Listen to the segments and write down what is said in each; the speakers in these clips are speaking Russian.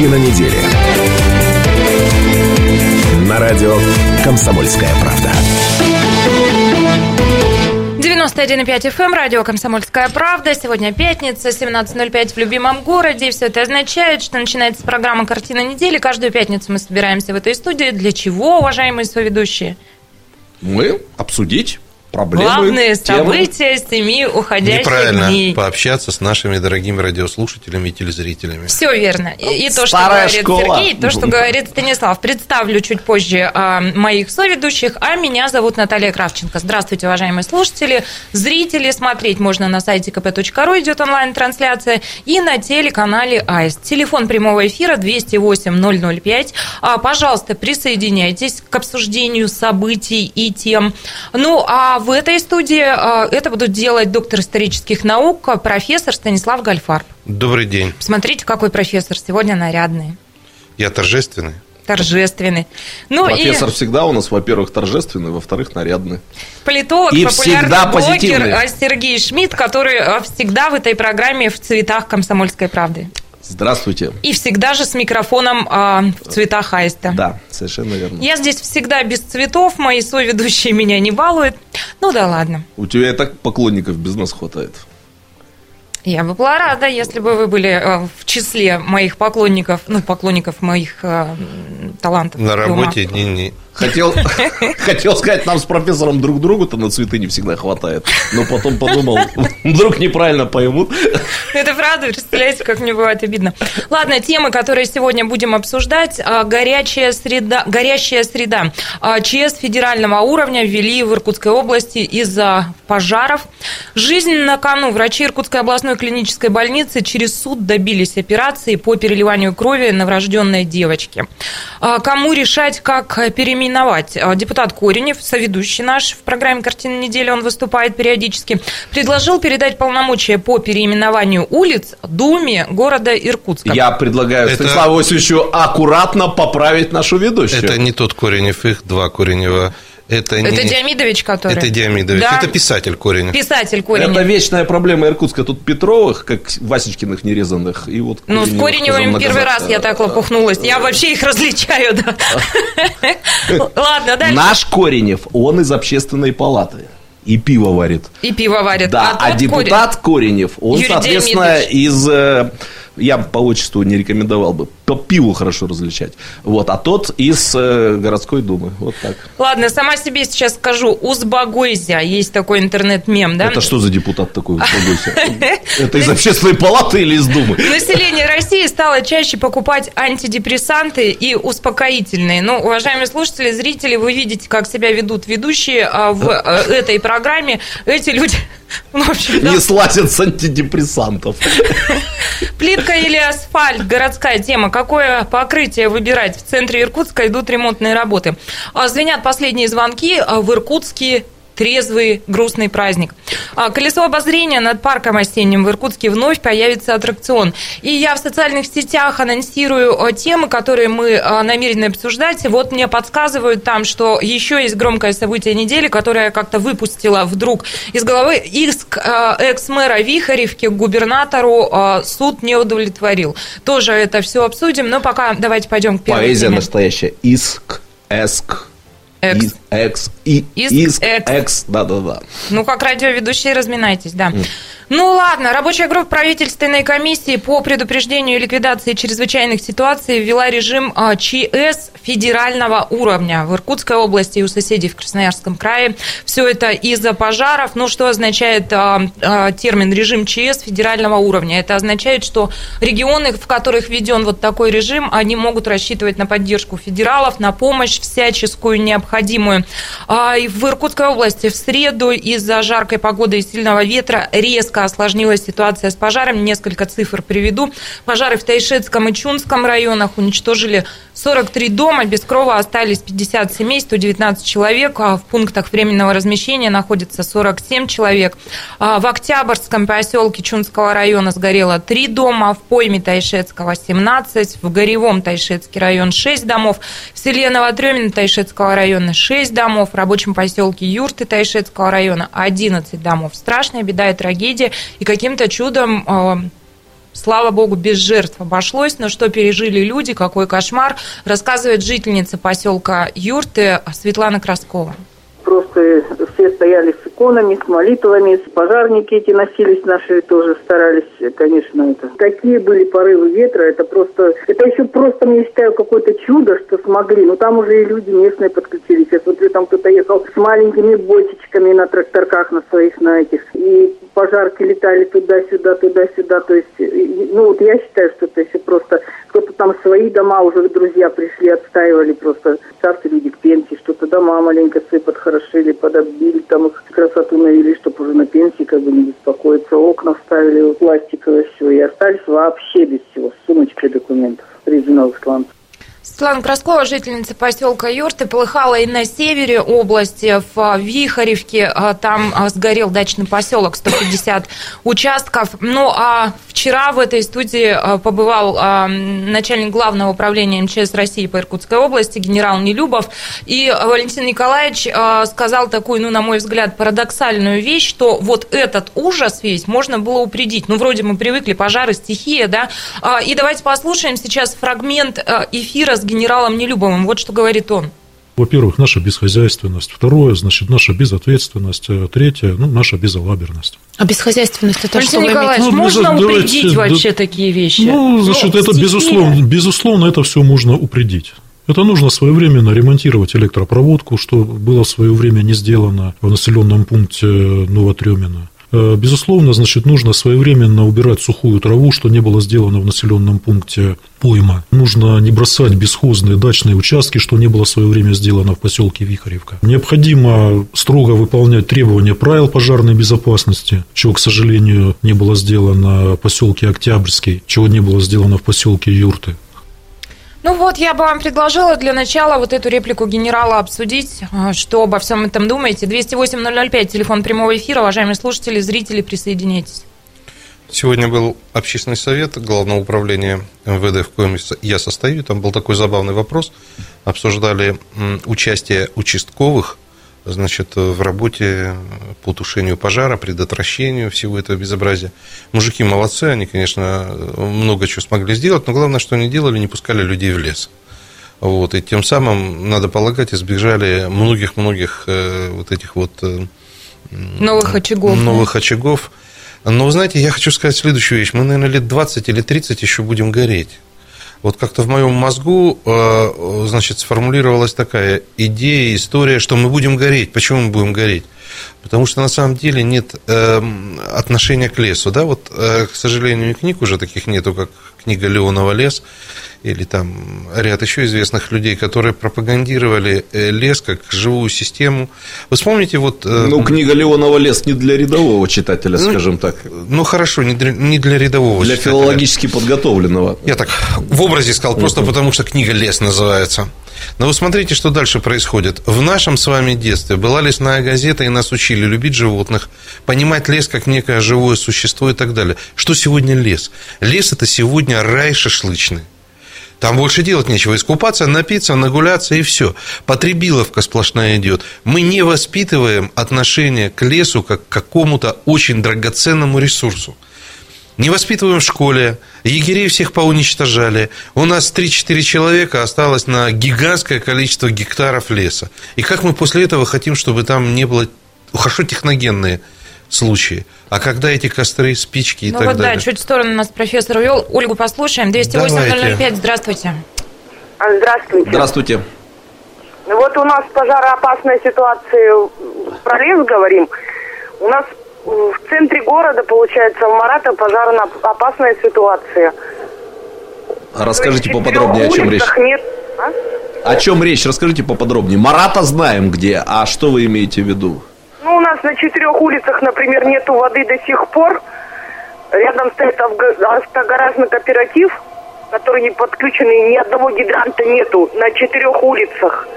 Картина недели. На радио «Комсомольская правда». 91,5 FM, эм, радио «Комсомольская правда». Сегодня пятница, 17.05 в любимом городе. И все это означает, что начинается программа «Картина недели». Каждую пятницу мы собираемся в этой студии. Для чего, уважаемые соведущие? Мы обсудить проблемы, Главные темы. события семи уходящих Неправильно дней. пообщаться с нашими дорогими радиослушателями и телезрителями. Все верно. И, и то, что говорит школа. Сергей, и то, что говорит Станислав. Представлю чуть позже а, моих соведущих, а меня зовут Наталья Кравченко. Здравствуйте, уважаемые слушатели, зрители. Смотреть можно на сайте kp.ru, идет онлайн-трансляция, и на телеканале АИС. Телефон прямого эфира 208-005. А, пожалуйста, присоединяйтесь к обсуждению событий и тем. Ну, а в этой студии а, это будут делать доктор исторических наук, а, профессор Станислав Гальфарб. Добрый день. Посмотрите, какой профессор сегодня нарядный, Я торжественный. торжественный. Ну Профессор и всегда у нас, во-первых, торжественный, во-вторых, нарядный. политолог, И популярный всегда блогер позитивный. а, Сергей Шмидт, который всегда в этой программе в цветах комсомольской правды. Здравствуйте. И всегда же с микрофоном а, в цветах аиста. Да, совершенно верно. Я здесь всегда без цветов, мои соведущие меня не балуют. Ну да ладно. У тебя и так поклонников без нас хватает. Я бы была рада, если бы вы были а, в числе моих поклонников, ну, поклонников моих м, талантов. На работе не, не. Хотел, хотел сказать, нам с профессором друг другу-то на цветы не всегда хватает. Но потом подумал, вдруг неправильно поймут. Это правда, представляете, как мне бывает обидно. Ладно, темы, которые сегодня будем обсуждать. А, Горячая среда, горящая среда. А, ЧС федерального уровня ввели в Иркутской области из-за пожаров. Жизнь на кону. Врачи Иркутской областной клинической больницы через суд добились операции по переливанию крови новорожденной девочки. А, Кому решать, как переименовать? А, Депутат Коренев, соведущий наш в программе «Картина недели», он выступает периодически, предложил передать полномочия по переименованию улиц Думе города Иркутска. Я предлагаю Это- Станиславу Васильевичу аккуратно поправить нашу ведущую. Это не тот Коренев, их два Коренева. Это, Это не... Диамидович, который? Это Диамидович. Да. Это писатель Коренев. Писатель Коренев. Это вечная проблема Иркутска. Тут Петровых, как Васечкиных нерезанных, и вот Ну, с Кореневым первый раз я так лопухнулась. Я вообще их различаю, да. Ладно, дальше. Наш Коренев, он из общественной палаты. И пиво варит. И пиво варит. Да, а, тот депутат Коренев, он, Юрий соответственно, Демидович. из... э, Я по отчеству не рекомендовал бы по пиву хорошо различать. Вот, а тот из э, городской думы. Вот так. Ладно, сама себе сейчас скажу. Узбагойзя. Есть такой интернет-мем, да? Это что за депутат такой? Успокойся. Это из общественной палаты или из думы? Население России стало чаще покупать антидепрессанты и успокоительные. Ну, уважаемые слушатели, зрители, вы видите, как себя ведут ведущие а, в э, этой программе. Эти люди, ну, общем, да, Не слазят с антидепрессантов. плитка или асфальт, городская тема. Какое покрытие выбирать? В центре Иркутска идут ремонтные работы. А, Звенят последние звонки а, в Иркутске трезвый грустный праздник. А, Колесо обозрения над парком осенним в Иркутске вновь появится аттракцион. И я в социальных сетях анонсирую а, темы, которые мы а, намерены обсуждать. Вот мне подсказывают там, что еще есть громкое событие недели, которое я как-то выпустила вдруг из головы. Иск а, экс-мэра Вихаревки к губернатору суд не удовлетворил. Тоже это все обсудим, но пока давайте пойдем к первой Поэзия теме. настоящая. Иск, эск. Экс. Экс. И, Иск, Иск, экс. экс. Да-да-да. Ну, как радиоведущие, разминайтесь, да. Ну, ладно, рабочая группа правительственной комиссии по предупреждению и ликвидации чрезвычайных ситуаций ввела режим а, ЧС федерального уровня в Иркутской области и у соседей в Красноярском крае. Все это из-за пожаров. Ну, что означает а, а, термин режим ЧС федерального уровня? Это означает, что регионы, в которых введен вот такой режим, они могут рассчитывать на поддержку федералов, на помощь всяческую необходимую. А, и в Иркутской области в среду из-за жаркой погоды и сильного ветра резко осложнилась ситуация с пожаром. Несколько цифр приведу. Пожары в Тайшетском и Чунском районах уничтожили 43 дома, без крова остались 50 семей, 119 человек, а в пунктах временного размещения находится 47 человек. А В Октябрьском поселке Чунского района сгорело 3 дома, в пойме Тайшетского 17, в Горевом Тайшетский район 6 домов, в селе Новотрёмино Тайшетского района 6 домов, в рабочем поселке Юрты Тайшетского района. 11 домов. Страшная беда и трагедия, и каким-то чудом э, Слава богу, без жертв обошлось, но что пережили люди, какой кошмар, рассказывает жительница поселка Юрты Светлана Краскова. Просто все стояли с иконами, с молитвами, с пожарники эти носились наши тоже старались, конечно, это. Какие были порывы ветра, это просто, это еще просто, я считаю, какое-то чудо, что смогли. Но там уже и люди местные подключились. Я смотрю, там кто-то ехал с маленькими бочечками на тракторках на своих, на этих. И пожарки летали туда-сюда, туда-сюда. То есть, ну вот я считаю, что это еще просто кто-то там свои дома уже друзья пришли, отстаивали просто. Старцы люди к пенсии, что-то дома маленько все подхорошили, подобили, там их красоту навели, чтобы уже на пенсии как бы не беспокоиться. Окна вставили пластиковые все. И остались вообще без всего. С сумочкой документов резиновых сланцев. Светлана Краскова, жительница поселка Юрты, полыхала и на севере области, в Вихаревке. А, там а, сгорел дачный поселок, 150 участков. Ну, а вчера в этой студии а, побывал начальник главного управления МЧС России по Иркутской области, генерал Нелюбов. И Валентин Николаевич сказал такую, ну, на мой взгляд, парадоксальную вещь, что вот этот ужас весь можно было упредить. Ну, вроде мы привыкли, пожары, стихия, да. И давайте послушаем сейчас фрагмент эфира с генералом Нелюбовым. Вот что говорит он. Во-первых, наша бесхозяйственность. Второе, значит, наша безответственность. Третье, ну, наша безалаберность. А бесхозяйственность это Валентин что Николаевич, ну, можно давайте, упредить вообще такие вещи? Ну, значит, ну, это безусловно, безусловно, это все можно упредить. Это нужно своевременно ремонтировать электропроводку, что было в свое время не сделано в населенном пункте Новотремина. Э, безусловно, значит, нужно своевременно убирать сухую траву, что не было сделано в населенном пункте пойма. Нужно не бросать бесхозные дачные участки, что не было в свое время сделано в поселке Вихаревка. Необходимо строго выполнять требования правил пожарной безопасности, чего, к сожалению, не было сделано в поселке Октябрьский, чего не было сделано в поселке Юрты. Ну вот, я бы вам предложила для начала вот эту реплику генерала обсудить. А, что обо всем этом думаете? 208-005, телефон прямого эфира. Уважаемые слушатели, зрители, присоединяйтесь. Сегодня был общественный совет Главного управления МВД, в коем я состою. Там был такой забавный вопрос. Обсуждали участие участковых значит, в работе по тушению пожара, предотвращению всего этого безобразия. Мужики молодцы, они, конечно, много чего смогли сделать, но главное, что они делали, не пускали людей в лес. Вот, и тем самым, надо полагать, избежали многих-многих э, вот этих вот... Э, новых очагов. Новых да? очагов. Но, вы знаете, я хочу сказать следующую вещь. Мы, наверное, лет 20 или 30 еще будем гореть вот как-то в моем мозгу, э, значит, сформулировалась такая идея, история, что мы будем гореть. Почему мы будем гореть? Потому что на самом деле нет эм, отношения к лесу. Да? Вот, э, к сожалению, книг уже таких нету, как книга Леонова «Лес» или там ряд еще известных людей, которые пропагандировали э, лес как живую систему. Вы вспомните вот... Э, ну, книга Леонова «Лес» не для рядового читателя, ну, скажем так. Ну, хорошо, не для, не для рядового Для читателя. филологически подготовленного. Я так в образе сказал, просто потому что книга «Лес» называется. Но вы смотрите, что дальше происходит. В нашем с вами детстве была лесная газета, и нас учили любить животных, понимать лес как некое живое существо и так далее. Что сегодня лес? Лес – это сегодня рай шашлычный. Там больше делать нечего. Искупаться, напиться, нагуляться и все. Потребиловка сплошная идет. Мы не воспитываем отношение к лесу как к какому-то очень драгоценному ресурсу. Не воспитываем в школе, егерей всех поуничтожали. У нас 3-4 человека осталось на гигантское количество гектаров леса. И как мы после этого хотим, чтобы там не было хорошо техногенные случаи. А когда эти костры, спички и ну так вот, далее? да, чуть в сторону нас профессор увел. Ольгу послушаем. 208-005, здравствуйте. Здравствуйте. Здравствуйте. Ну вот у нас пожароопасная ситуация, про лес говорим. У нас в центре города, получается, в Марата пожароопасная ситуация. А расскажите поподробнее, о чем речь. Нет... А? О чем речь? Расскажите поподробнее. Марата знаем где, а что вы имеете в виду? Ну, у нас на четырех улицах, например, нету воды до сих пор. Рядом стоит автогаражный кооператив, который не подключенный, ни одного гидранта нету на четырех улицах.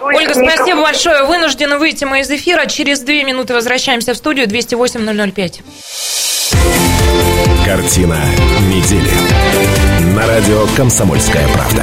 Ольга, спасибо большое. Вынуждены выйти мы из эфира. Через две минуты возвращаемся в студию 208-005. Картина недели. На радио «Комсомольская правда».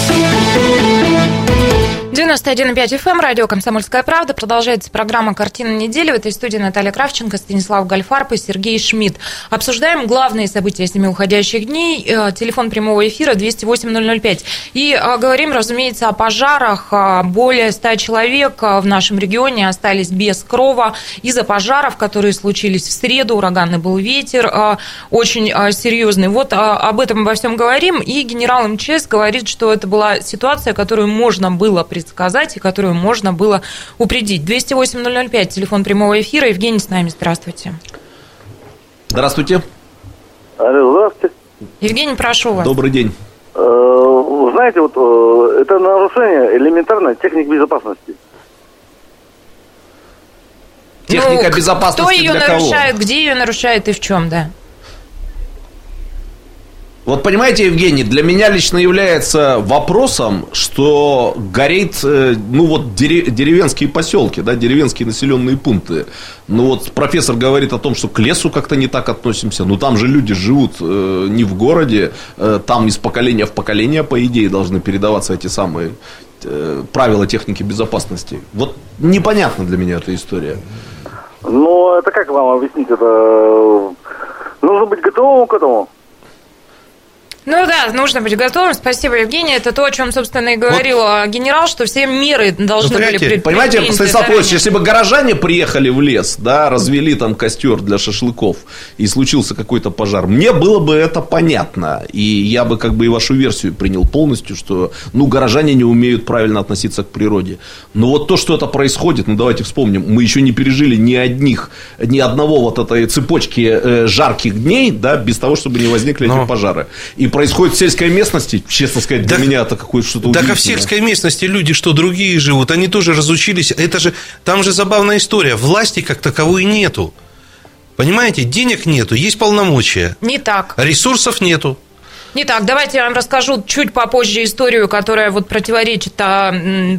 91,5 FM, эм, радио «Комсомольская правда». Продолжается программа «Картина недели». В этой студии Наталья Кравченко, Станислав Гальфарб и Сергей Шмидт. Обсуждаем главные события семи уходящих дней. Э, телефон прямого эфира 208-005. И э, говорим, разумеется, о пожарах. Э, более 100 человек в нашем регионе остались без крова из-за пожаров, которые случились в среду. Ураганный был ветер, очень серьезный. Вот об этом обо всем говорим. И генерал МЧС говорит, что это была ситуация, которую можно было предсказать предсказать и которую можно было упредить. 208-005, телефон прямого эфира. Евгений с нами, здравствуйте. Здравствуйте. Алло, здравствуйте. Евгений, прошу вас. Добрый день. Э, знаете, вот э, это нарушение элементарной техник безопасности. Техника ну, безопасности Кто ее для нарушает, кого? где ее нарушает и в чем, да? Вот понимаете, Евгений, для меня лично является вопросом, что горит, э, ну вот деревенские поселки, да, деревенские населенные пункты. Ну вот профессор говорит о том, что к лесу как-то не так относимся. Ну там же люди живут э, не в городе, э, там из поколения в поколение, по идее, должны передаваться эти самые э, правила техники безопасности. Вот непонятно для меня эта история. Ну, это как вам объяснить? Это нужно быть готовым к этому. Ну да, нужно быть готовым. Спасибо, Евгений. Это то, о чем, собственно, и говорил вот. А, генерал, что все меры должны были предпринять. Понимаете, Станислав Павлович, если бы горожане приехали в лес, да, развели там костер для шашлыков, и случился какой-то пожар, мне было бы это понятно. И я бы как бы и вашу версию принял полностью, что, ну, горожане не умеют правильно относиться к природе. Но вот то, что это происходит, ну, давайте вспомним, мы еще не пережили ни одних, ни одного вот этой цепочки э, жарких дней, да, без того, чтобы не возникли Но... эти пожары. И происходит в сельской местности, честно сказать, для так, меня это какое-то что-то Так а в сельской местности люди что, другие живут? Они тоже разучились. Это же, там же забавная история. Власти как таковой нету. Понимаете, денег нету, есть полномочия. Не так. Ресурсов нету. Не так, давайте я вам расскажу чуть попозже историю, которая вот противоречит а,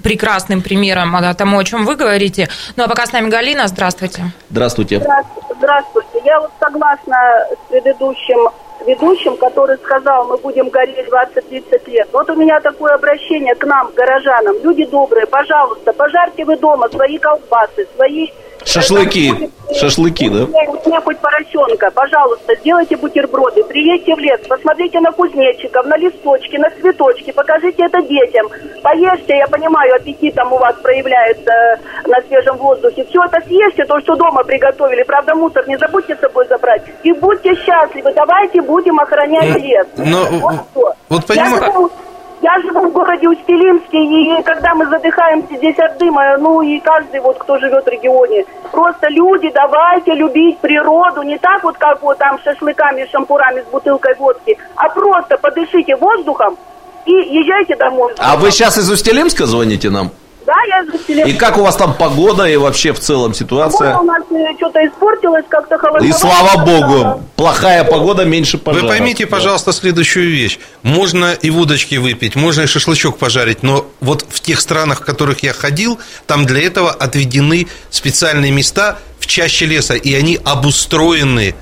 прекрасным примерам а, тому, о чем вы говорите. Ну а пока с нами Галина, здравствуйте. Здравствуйте. Здравствуйте. Я вот согласна с предыдущим ведущим, который сказал, мы будем гореть 20-30 лет. Вот у меня такое обращение к нам, горожанам. Люди добрые, пожалуйста, пожарьте вы дома свои колбасы, свои Шашлыки. Шашлыки, да? Мне хоть поросенка. Пожалуйста, сделайте бутерброды. Приедьте в лес, посмотрите на кузнечиков, на листочки, на цветочки. Покажите это детям. Поешьте, я понимаю, аппетит там у вас проявляется на свежем воздухе. Все это съешьте, то, что дома приготовили. Правда, мусор не забудьте с собой забрать. И будьте счастливы. Давайте будем охранять лес. Но, вот, вот, вот понимаю... Я живу в городе Усть-Илимске, и когда мы задыхаемся здесь от дыма, ну и каждый вот, кто живет в регионе, просто люди, давайте любить природу, не так вот, как вот там шашлыками, шампурами с бутылкой водки, а просто подышите воздухом и езжайте домой. А вы сейчас из Усть-Илимска звоните нам? Да, я из И как у вас там погода и вообще в целом ситуация? Погода у нас э, что-то испортилось, как-то холодно. И слава богу, плохая погода, меньше пожаров. Вы поймите, пожалуйста, следующую вещь. Можно и водочки выпить, можно и шашлычок пожарить, но вот в тех странах, в которых я ходил, там для этого отведены специальные места в чаще леса, и они обустроены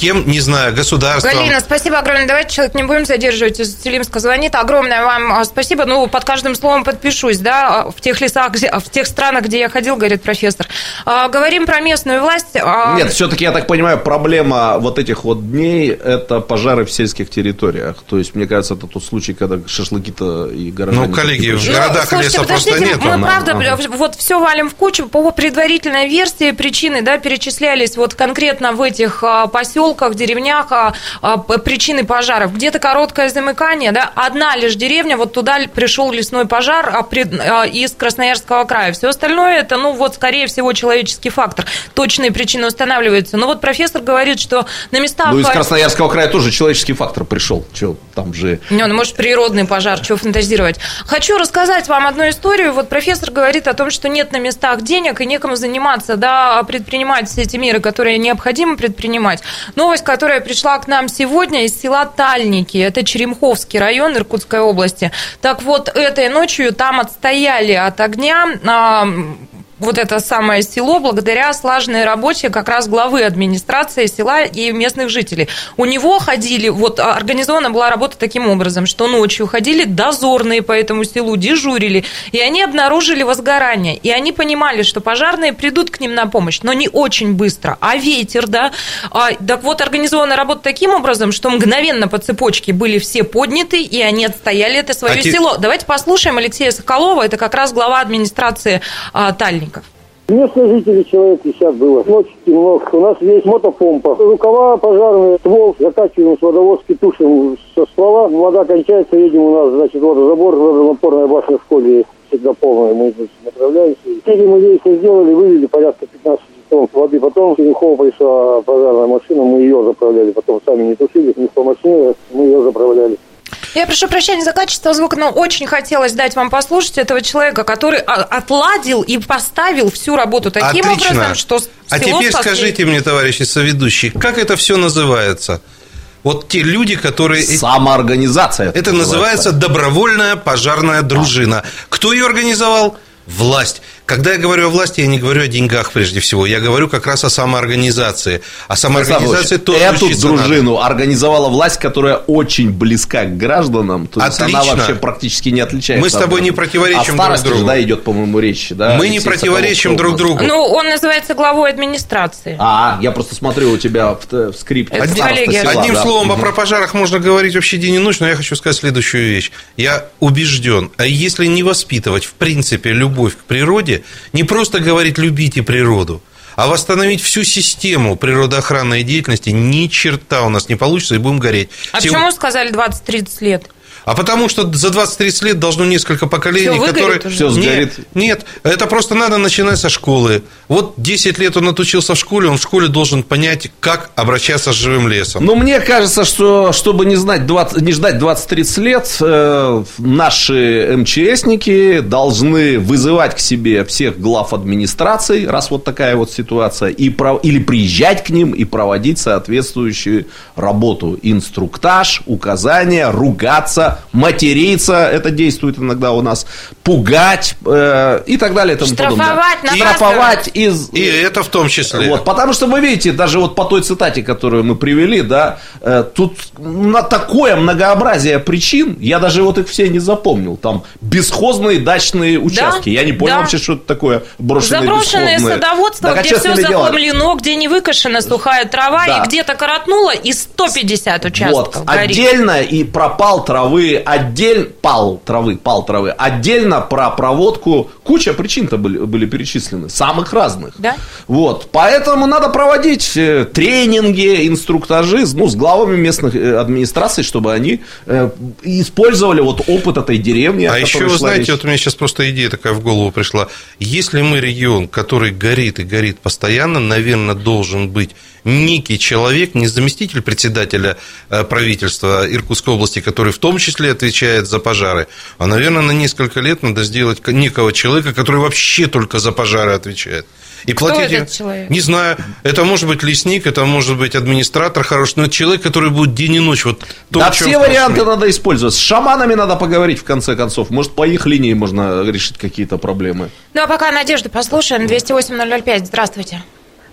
кем, не знаю, государством. Галина, спасибо огромное. Давайте человек не будем задерживать. Из Телимска звонит. Огромное вам а, спасибо. Ну, под каждым словом подпишусь, да, в тех лесах, в тех странах, где я ходил, говорит профессор. А, говорим про местную власть. А... Нет, все-таки, я так понимаю, проблема вот этих вот дней – это пожары в сельских территориях. То есть, мне кажется, это тот случай, когда шашлыки-то и горожане... Ну, коллеги, в городах ну, леса просто нет. Мы, правда, ага. вот все валим в кучу. По предварительной версии причины, да, перечислялись вот конкретно в этих поселках поселках, деревнях а, а, причины пожаров. Где-то короткое замыкание, да, одна лишь деревня, вот туда пришел лесной пожар а, из Красноярского края. Все остальное это, ну, вот, скорее всего, человеческий фактор. Точные причины устанавливаются. Но вот профессор говорит, что на местах... Ну, из Красноярского края тоже человеческий фактор пришел. Че, там же... Не, ну, может, природный пожар, чего фантазировать. Хочу рассказать вам одну историю. Вот профессор говорит о том, что нет на местах денег и некому заниматься, да, предпринимать все эти меры, которые необходимо предпринимать. Новость, которая пришла к нам сегодня из села Тальники, это Черемховский район Иркутской области. Так вот, этой ночью там отстояли от огня вот это самое село благодаря слаженной работе как раз главы администрации села и местных жителей. У него ходили, вот а, организована была работа таким образом, что ночью ходили дозорные по этому селу, дежурили, и они обнаружили возгорание. И они понимали, что пожарные придут к ним на помощь, но не очень быстро. А ветер, да? А, так вот, организована работа таким образом, что мгновенно по цепочке были все подняты, и они отстояли это свое А село. Давайте послушаем Алексея Соколова, это как раз глава администрации а, Тальников. Местные жители человек 50 было. Ночью темно. У нас есть мотопомпа. Рукава пожарные, ствол. Закачиваем с водовозки, тушим со ствола. Вода кончается, едем у нас, значит, водозабор, водонапорная башня в школе всегда полная. Мы значит, направляемся. Эти мы рейсы сделали, вывели порядка 15 тонн воды. Потом с Черехова пришла пожарная машина, мы ее заправляли. Потом сами не тушили, не по машине, мы ее заправляли. Я прошу прощения за качество звука, но очень хотелось дать вам послушать этого человека, который а, отладил и поставил всю работу таким Отлично. образом, что А теперь спасли. скажите мне, товарищи соведущие, как это все называется? Вот те люди, которые... Самоорганизация. Это называется добровольная пожарная дружина. Кто ее организовал? Власть. Когда я говорю о власти, я не говорю о деньгах прежде всего. Я говорю как раз о самоорганизации. А самоорганизация тоже Эту учиться надо. дружину организовала власть, которая очень близка к гражданам. То есть она Отлично. вообще практически не отличается. Мы с от тобой не противоречим О друг другу. да, идет, по-моему, речь. Да, Мы не противоречим друг другу. Ну, он называется главой администрации. А, я просто смотрю у тебя в, в скрипте. Коллеги. села, Одним да. словом, а про пожарах можно говорить вообще день и ночь, но я хочу сказать следующую вещь. Я убежден, а если не воспитывать, в принципе, любовь к природе, не просто говорить «любите природу», а восстановить всю систему природоохранной деятельности, ни черта у нас не получится, и будем гореть. А Сего- почему сказали 20-30 лет? А потому что за 20-30 лет должно несколько поколений, Всё которые... уже. Нет, сгорит. Нет, это просто надо начинать со школы. Вот 10 лет он отучился в школе, он в школе должен понять, как обращаться с живым лесом. Ну, мне кажется, что чтобы не, знать 20, не ждать 20-30 лет, э, наши МЧСники должны вызывать к себе всех глав администраций, раз вот такая вот ситуация, и про- или приезжать к ним и проводить соответствующую работу. Инструктаж, указания, ругаться, материться, это действует иногда у нас, пугать э, и так далее. и тому Штрафовать, подобное. Штрафовать из... И это в том числе. Вот, потому что вы видите, даже вот по той цитате, которую мы привели, да, э, тут на такое многообразие причин, я даже вот их все не запомнил. Там бесхозные дачные участки. я не понял да. вообще, что это такое брошенное Заброшенное бесхозное. садоводство, Так, а где с все захламлено, где не выкошена сухая трава, Да. и где-то коротнуло, и 150 участков Вот, горит. отдельно и про пал травы, отдельно, пал травы, пал травы, отдельно про проводку, куча причин-то были, были перечислены, самых разных. Да. Вот, поэтому надо проводить э, тренинги, инструктажи, ну, с главами местных э, администраций, чтобы они э, использовали вот опыт этой деревни. А еще, вы знаете, речь. вот у меня сейчас просто идея такая в голову пришла. Если мы регион, который горит и горит постоянно, наверное, должен быть некий человек, не заместитель председателя э, правительства Иркутской области, который в том числе отвечает за пожары, а, наверное, на несколько лет надо сделать некого человека, который вообще только за пожары отвечает. И Кто платить этот человек? Не знаю. Это может быть лесник, это может быть администратор хороший, но это человек, который будет день и ночь. Вот то, да все варианты надо использовать. С шаманами надо поговорить, в конце концов. Может, по их линии можно решить какие-то проблемы. Ну, а пока Надежду послушаем. 208-005. Здравствуйте.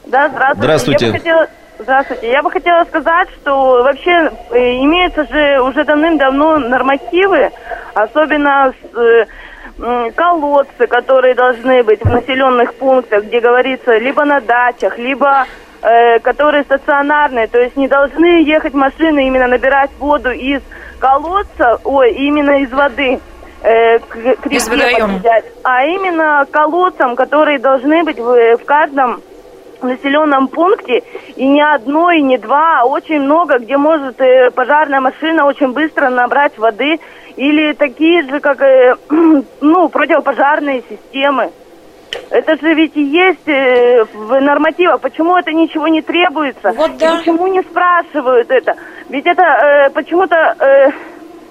Да, здравствуйте. Здравствуйте. Я бы хотела... Здравствуйте. Я бы хотела сказать, что вообще э, имеются же уже давным-давно нормативы, особенно с, э, колодцы, которые должны быть в населенных пунктах, где говорится, либо на дачах, либо э, которые стационарные, то есть не должны ехать машины именно набирать воду из колодца, ой, именно из воды. э, к, к реке подъезжать, а именно колодцам, которые должны быть в, в каждом населенном пункте и не одно, и не два, а очень много, где может э, пожарная машина очень быстро набрать воды или такие же, как э, ну, противопожарные системы. Это же ведь и есть э, в нормативах. Почему это ничего не требуется? Вот И да. почему не спрашивают это? Ведь это э, почему-то, э,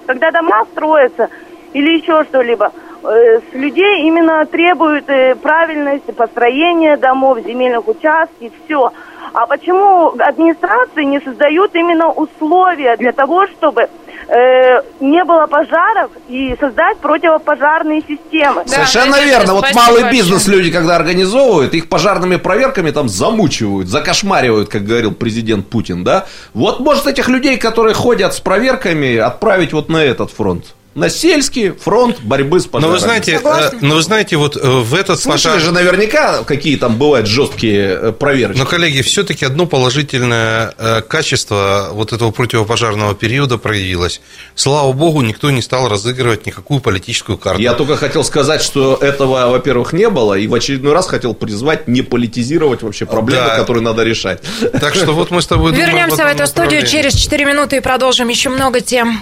когда дома строятся или еще что-либо, с людей именно требуют э, правильности построения домов, земельных участков, все. А почему администрации не создают именно условия для того, чтобы э, не было пожаров и создать противопожарные системы. Совершенно верно. Вот малый бизнес люди, когда организовывают, их пожарными проверками там замучивают, закошмаривают, как говорил президент Путин, да? Вот может этих людей, которые ходят с проверками, отправить вот на этот фронт на сельский фронт борьбы с пожарами. Но вы знаете, э, но вы знаете, вот э, в этот Слышали пожар... же наверняка, какие там бывают жесткие э, проверки. Но, коллеги, все-таки одно положительное качество вот этого противопожарного периода проявилось. Слава богу, никто не стал разыгрывать никакую политическую карту. Я только хотел сказать, что этого, во-первых, не было, и в очередной раз хотел призвать не политизировать вообще проблемы, да. которые надо решать. Так что вот мы с тобой Вернемся в, в эту студию через 4 минуты и продолжим еще много тем.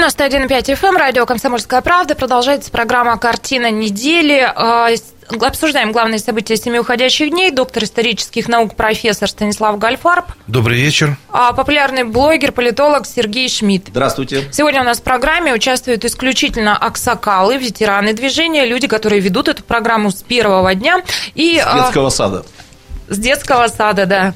91,5 FM, эм, радио «Комсомольская правда». Продолжается программа «Картина недели». А, обсуждаем главные события семи уходящих дней. Доктор исторических наук, профессор Станислав Гальфарб. Добрый вечер. А популярный блогер, политолог Сергей Шмидт. Здравствуйте. Сегодня у нас в программе участвуют исключительно аксакалы, ветераны движения, люди, которые ведут эту программу с первого дня. И, с детского сада. С детского сада, да.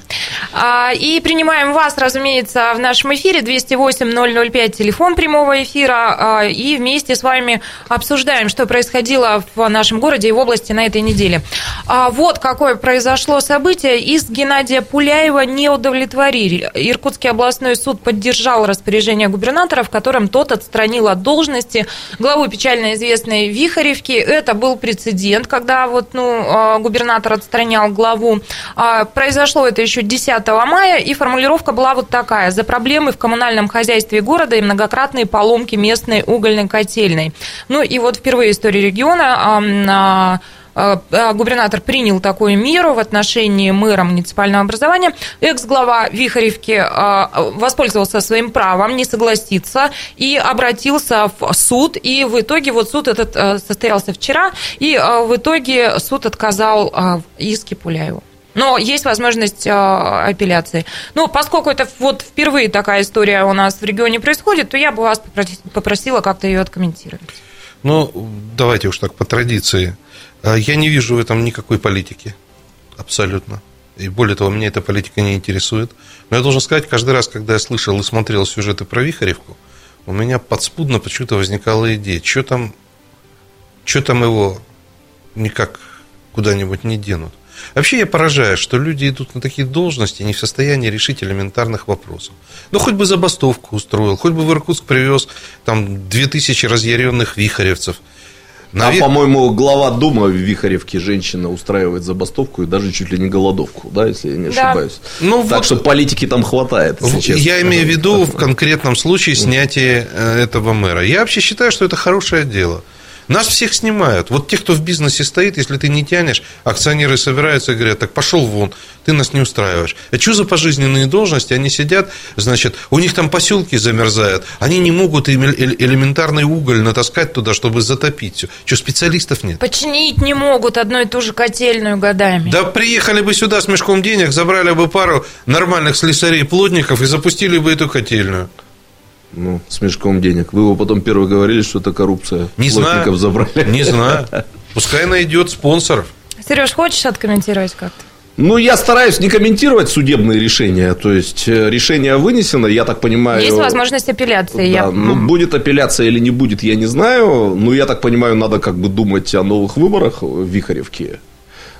А, и принимаем вас, разумеется, в нашем эфире 208-005, телефон прямого эфира, а, и вместе с вами обсуждаем, что происходило в нашем городе и в области на этой неделе. А, вот какое произошло событие. Из Геннадия Пуляева не удовлетворили. Иркутский областной суд поддержал распоряжение губернатора, в котором тот отстранил от должности главу печально известной Вихаревки. Это был прецедент, когда вот, ну, губернатор отстранял главу. Произошло это еще 10 мая, и формулировка была вот такая. За проблемы в коммунальном хозяйстве города и многократные поломки местной угольной котельной. Ну и вот впервые в истории региона губернатор принял такую меру в отношении мэра муниципального образования. Экс-глава Вихаревки воспользовался своим правом не согласиться и обратился в суд. И в итоге вот суд этот состоялся вчера, и в итоге суд отказал в иске Пуляеву. Но есть возможность э, апелляции. Ну, поскольку это вот впервые такая история у нас в регионе происходит, то я бы вас попросила как-то ее откомментировать. Ну, давайте уж так по традиции. Э, я не вижу в этом никакой политики. Абсолютно. И более того, меня эта политика не интересует. Но я должен сказать, каждый раз, когда я слышал и смотрел сюжеты про Вихаревку, у меня подспудно почему-то возникала идея, что там, что там его никак куда-нибудь не денут. Вообще я поражаюсь, что люди идут на такие должности не в состоянии решить элементарных вопросов. Ну, хоть бы забастовку устроил, хоть бы в Иркутск привез там 2000 разъяренных вихаревцев. Навер... А, по-моему, глава Дума в Вихаревке женщина устраивает забастовку и даже чуть ли не голодовку, да, если я не ошибаюсь. Да. Ну, так вот... что политики там хватает. Если я имею в виду в конкретном случае снятие э, этого мэра. Я вообще считаю, что это хорошее дело. Нас всех снимают. Вот те, кто в бизнесе стоит, если ты не тянешь, акционеры собираются и говорят, так пошел вон, ты нас не устраиваешь. А что за пожизненные должности? Они сидят, значит, у них там поселки замерзают, они не могут элементарный уголь натаскать туда, чтобы затопить все. Что, специалистов нет? Починить не могут одну и ту же котельную годами. Да приехали бы сюда с мешком денег, забрали бы пару нормальных слесарей-плотников и запустили бы эту котельную ну, с мешком денег. Вы его потом первый говорили, что это коррупция. Не знаю. забрали. Не знаю. Пускай найдет спонсоров. Сереж, хочешь откомментировать как-то? Ну, я стараюсь не комментировать судебные решения. То есть, э, решение вынесено, я так понимаю... Есть возможность апелляции. Да, я... ну, будет апелляция или не будет, я не знаю. Но я так понимаю, надо как бы думать о новых выборах в Вихаревке.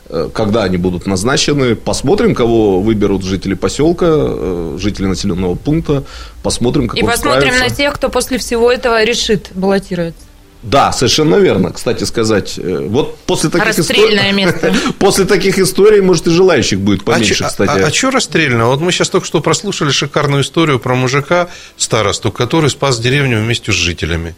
Э, когда они будут назначены. Посмотрим, кого выберут жители поселка, э, жители населенного пункта. Посмотрим, как И посмотрим справится. на тех, кто после всего этого решит баллотироваться. Да, совершенно верно. Кстати сказать, э, вот после таких историй... место. после таких историй, может, и желающих будет а поменьше, а кстати. А, а, а что расстрельно? Вот мы сейчас только что прослушали шикарную историю про мужика, старосту, который спас деревню вместе с жителями.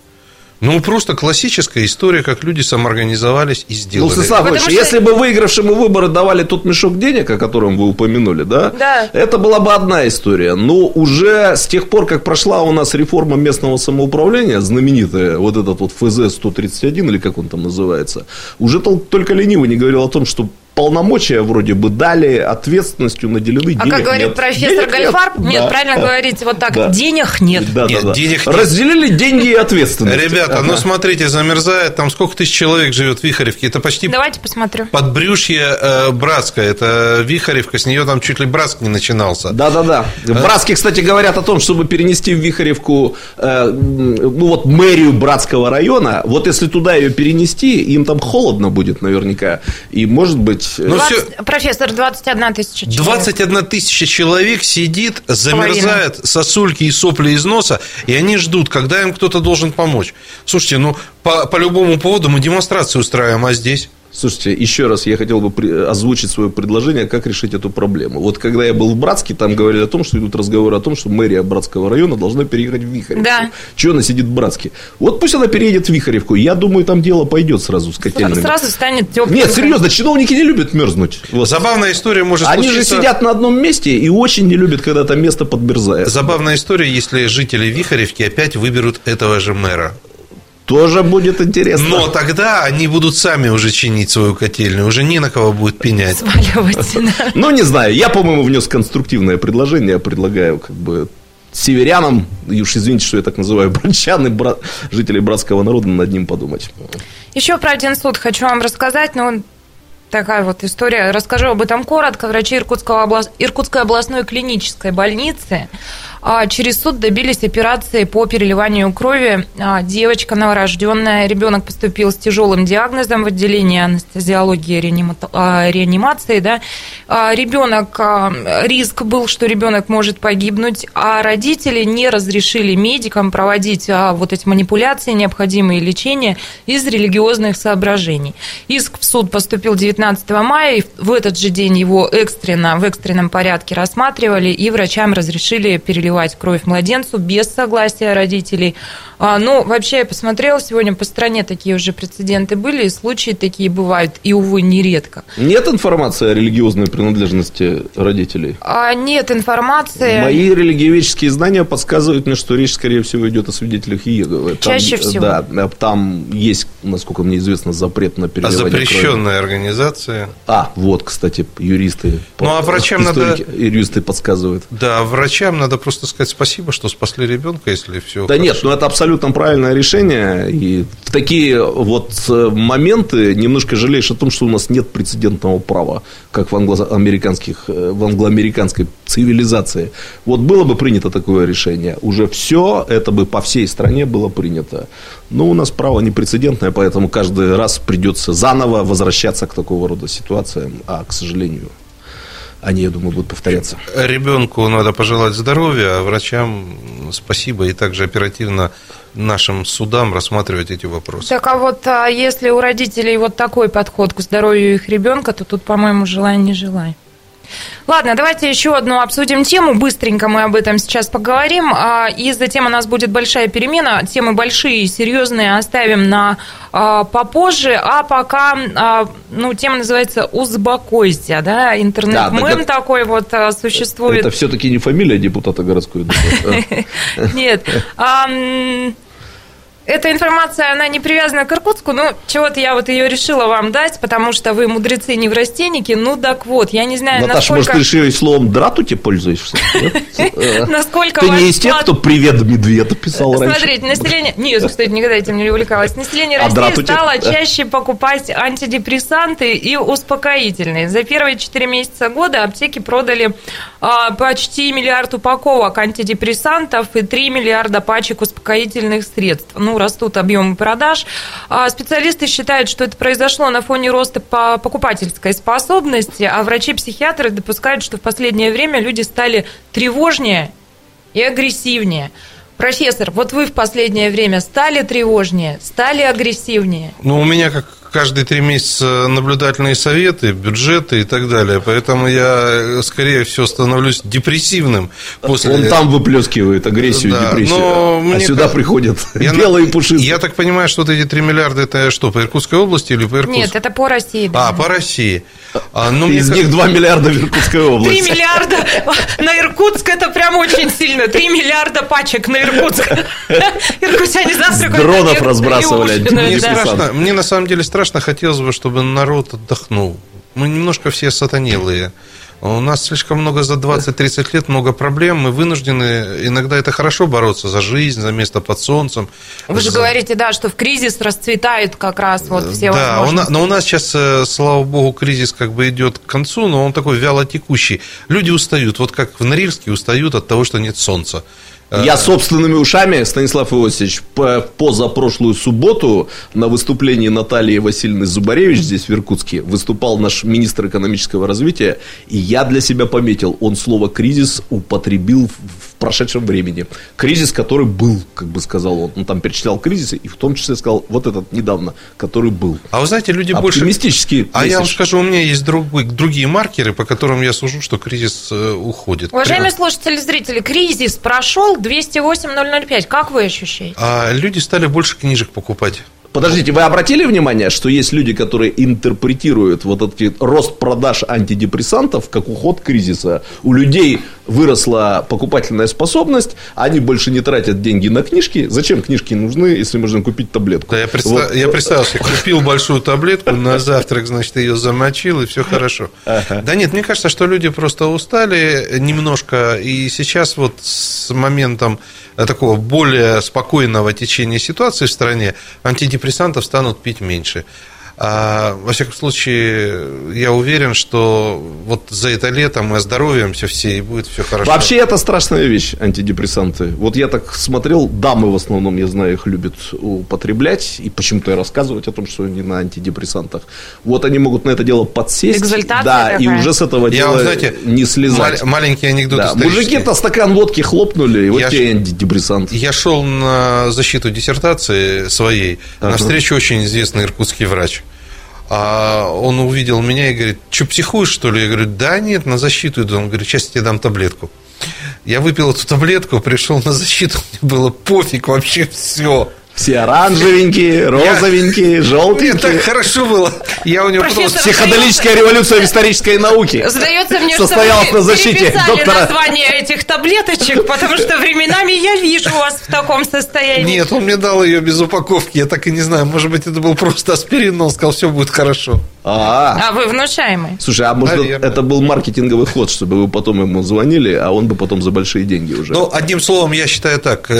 Ну, просто классическая история, как люди самоорганизовались и сделали. Ну, Станислав Ильич, что... если бы выигравшему выборы давали тот мешок денег, о котором вы упомянули, да, да, это была бы одна история. Но уже с тех пор, как прошла у нас реформа местного самоуправления, знаменитая, вот этот вот ФЗ-131, или как он там называется, уже только ленивый не говорил о том, что полномочия вроде бы дали, ответственностью наделены, А денег как говорит нет. профессор Денег нет. Гальфарб, нет, Да. правильно говорите вот так, Да. денег нет. Да, Нет, да, да. денег нет. Разделили деньги и ответственность. Ребята, ну Ага. смотрите, замерзает, там сколько тысяч человек живет в Вихаревке, это почти Давайте посмотрю. подбрюшье э, Братская, это Вихаревка, с нее там чуть ли Братск не начинался. Да-да-да. В Братске, кстати, говорят о том, чтобы перенести в Вихаревку, э, ну вот мэрию Братского района, вот если туда ее перенести, им там холодно будет наверняка. И может быть... э, Ну, всё- 20 Профессор, 21 тысяча человек. 21 тысяча человек сидит, замерзает, сосульки и сопли из носа, и они ждут, когда им кто-то должен помочь. Слушайте, ну, по, по любому поводу мы демонстрацию устраиваем, а здесь? Слушайте, еще раз я хотел бы при- озвучить свое предложение, как решить эту проблему. Вот когда я был в Братске, там говорили о том, что идут разговоры о том, что мэрия Братского района должна переехать в Вихаревку. Да. Чего она сидит в Братске? Вот пусть она переедет в Вихаревку. Я думаю, там дело пойдет сразу с котельными. Сразу станет теплым. Нет, серьезно, чиновники не любят мерзнуть. Вот. Забавная история может Они же случиться... сидят на одном месте и очень не любят, когда там место подмерзает. Забавная история, если жители Вихаревки опять выберут этого же мэра. Тоже будет интересно. Но тогда они будут сами уже чинить свою котельную, уже не на кого будет пенять. Сваливать, да. Ну, не знаю. Я, по-моему, внес конструктивное предложение. Я предлагаю как бы северянам, и уж извините, что я так называю, братчан и брат, жителей братского народа над ним подумать. Еще про один суд хочу вам рассказать, но такая вот история. Расскажу об этом коротко. Врачи Иркутского облас... Иркутской областной клинической больницы через суд добились операции по переливанию крови. А, Девочка новорожденная, ребенок поступил с тяжелым диагнозом в отделение анестезиологии а, реанимации. Да. А, Ребенок, а, риск был, что ребенок может погибнуть, а родители не разрешили медикам проводить а, вот эти манипуляции, необходимые лечения из религиозных соображений. Иск в суд поступил 19 мая, и в этот же день его экстренно, в экстренном порядке рассматривали, и врачам разрешили переливать кровь младенцу без согласия родителей. А, Ну, вообще, я посмотрела сегодня по стране, такие уже прецеденты были, и случаи такие бывают, и, увы, нередко. Нет информации о религиозной принадлежности родителей? А нет информации. Мои религиоведческие знания подсказывают мне, что речь, скорее всего, идет о свидетелях Иеговы. Там, Чаще всего. Да, там есть, насколько мне известно, запрет на А переливание крови. запрещенная организация. А, вот, кстати, юристы. Ну, а врачам надо- Юристы подсказывают. Да, врачам надо просто сказать спасибо, что спасли ребенка, если все. Да нет, ну это абсолютно правильное решение. И в такие вот э, моменты немножко жалеешь о том, что у нас нет прецедентного права, как в, англоамериканских, э, в англоамериканской цивилизации. Вот было бы принято такое решение, уже все это бы по всей стране было принято. Но у нас право не прецедентное, поэтому каждый раз придется заново возвращаться к такого рода ситуациям, а, к сожалению, они, я думаю, будут повторяться. Ребенку надо пожелать здоровья, а врачам спасибо и также оперативно нашим судам рассматривать эти вопросы. Так а вот а если у родителей вот такой подход к здоровью их ребенка, то тут, по-моему, желай не желай. Ладно, давайте еще одну обсудим тему. Быстренько мы об этом сейчас поговорим. А, И затем у нас будет большая перемена. Темы большие и серьезные оставим на а, попозже. А пока, а, ну, тема называется «Узбакойся», да? Интернет-мем Да, так такой вот существует. Это все-таки не фамилия депутата городской думы. Нет. Эта информация, она не привязана к Иркутску, но чего-то я вот ее решила вам дать, потому что вы мудрецы неврастенники. Ну так вот, я не знаю, Наташа, может, насколько... ты еще словом дратути пользуешься? Э, Насколько Ты не из тех, кто привет медведя писал раньше? Смотрите, население... Нет, кстати, никогда этим не увлекалась. Население А России стало чаще покупать антидепрессанты и успокоительные. За первые 4 месяца года аптеки продали а, почти миллиард упаковок антидепрессантов и 3 миллиарда пачек успокоительных средств. Ну, растут объемы продаж. А, специалисты считают, что это произошло на фоне роста по покупательской способности, а врачи-психиатры допускают, что в последнее время люди стали тревожнее и агрессивнее. Профессор, вот вы в последнее время стали тревожнее, стали агрессивнее. Ну, у меня как каждые три месяца наблюдательные советы, бюджеты и так далее, поэтому я, скорее всего, становлюсь депрессивным после... Он там выплескивает агрессию, Да, депрессию, но а мне сюда кажется- приходят Я белые пушистые. Я так понимаю, что вот эти 3 миллиарда, это что, по Иркутской области или по Иркутску? Нет, это по России. да. А, по России. А, ну, Из них 2 миллиарда в Иркутской Три области. миллиарда на Иркутск, это прям очень сильно. Три миллиарда пачек на Иркутск. Иркутяне завтракают. дронов разбрасывали страшно, мне на самом деле страшно, хотелось бы, чтобы народ отдохнул. Мы немножко все сатанелые. У нас слишком много за 20-30 лет, много проблем. Мы вынуждены, иногда это хорошо бороться за жизнь, за место под солнцем. Вы же за- говорите, да, что в кризис расцветают как раз вот все да, возможности. на- но у нас сейчас, э, слава богу, кризис как бы идет к концу, но он такой вялотекущий. Люди устают, вот как в Норильске устают от того, что нет солнца. Э, Я собственными ушами, Станислав Иосифович, по- позапрошлую субботу на выступлении Натальи Васильевны Зубаревич здесь, в Иркутске, выступал наш министр экономического развития, и я для себя пометил, он слово «кризис» употребил в прошедшем времени. Кризис, который был, как бы сказал он. Он там перечислял кризисы, и в том числе сказал вот этот недавно, который был. А вы знаете, люди больше... Оптимистический А я вам скажу, у меня есть другой- другие маркеры, по которым я сужу, что кризис э, уходит. Уважаемые слушатели, зрители, кризис прошел 208-005. Как вы ощущаете? А люди стали больше книжек покупать. Подождите, вы обратили внимание, что есть люди, которые интерпретируют вот этот рост продаж антидепрессантов как уход кризиса? У людей выросла покупательная способность, они больше не тратят деньги на книжки. Зачем книжки нужны, если можно купить таблетку? Да, я, представ- Вот. я представил себе, купил большую таблетку, на завтрак, значит, ее замочил, и все хорошо. Да нет, мне кажется, что люди просто устали немножко, и сейчас вот с моментом такого более спокойного течения ситуации в стране антидепрессантов станут пить меньше. А, во всяком случае, я уверен, что вот за это лето мы оздоровимся все, и будет все хорошо. Вообще это страшная вещь, антидепрессанты. Вот я так смотрел, дамы в основном, я знаю, их любят употреблять, и почему-то и рассказывать о том, что они на антидепрессантах. Вот они могут на это дело подсесть. Экзальтация Да, и такая. уже с этого Я дела вам, знаете, не слезать. мал- маленький анекдот Да. Мужики-то стакан водки хлопнули, и вот Я тебе ж- антидепрессант. Я шел на защиту диссертации своей, Ага. навстречу очень известный иркутский врач. А он увидел меня и говорит, что психуешь, что ли? Я говорю, да нет, на защиту иду. Он говорит, сейчас я тебе дам таблетку. Я выпил эту таблетку, пришел на защиту, мне было пофиг вообще все. Все оранжевенькие, розовенькие, Мне желтенькие. так хорошо было. Я у него. Профессор Психоделическая революция в исторической науке. Сдается мне, Состоялась что вы на защите доктора. название этих таблеточек, потому что временами я вижу вас в таком состоянии. Нет, он мне дал ее без упаковки. Я так и не знаю. Может быть, это был просто аспирин, но он сказал, все будет хорошо. А, А вы внушаемый. Слушай, а может Наверное. это был маркетинговый ход, чтобы вы потом ему звонили, а он бы потом за большие деньги уже. Ну, одним словом, я считаю так,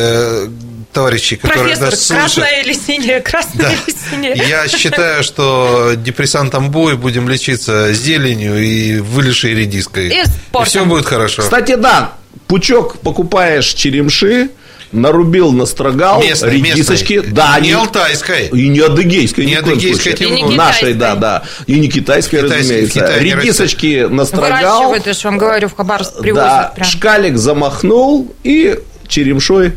товарищи, которые Профессор, нас слушают. красная или синяя? Красная Да. или синяя? Я считаю, что депрессантом бой будем лечиться зеленью и вылезшей редиской. И спортом. все будет хорошо. Кстати, да, пучок покупаешь черемши, нарубил, настрогал, Местной, редисочки. местной. Да, не не- алтайской. И не адыгейской, Не адыгейской, И не более. Нашей, китайской. да, да. И не китайской, Китайской, разумеется. Китае не Редисочки настрогал. Выращивают, я же вам говорю, в Хабаровск привозят Да, прям. шкалик замахнул и черемшой.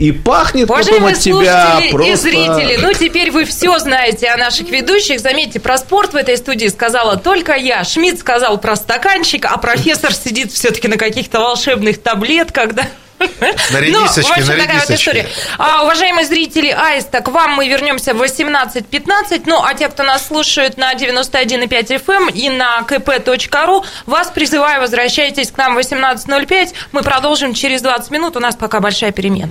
И пахнет потом Уважаемые от тебя просто... и зрители, ну теперь вы все знаете о наших ведущих. Заметьте, про спорт в этой студии сказала только я. Шмидт сказал про стаканчик, а профессор сидит все-таки на каких-то волшебных таблетках, да? На Ну, в общем, такая вот история. А, уважаемые зрители Аиста, к вам мы вернемся в 18.15. Ну, а те, кто нас слушает на 91,5 FM эм и на kp.ru, вас призываю, возвращайтесь к нам в 18.05. Мы продолжим через 20 минут. У нас пока большая перемена.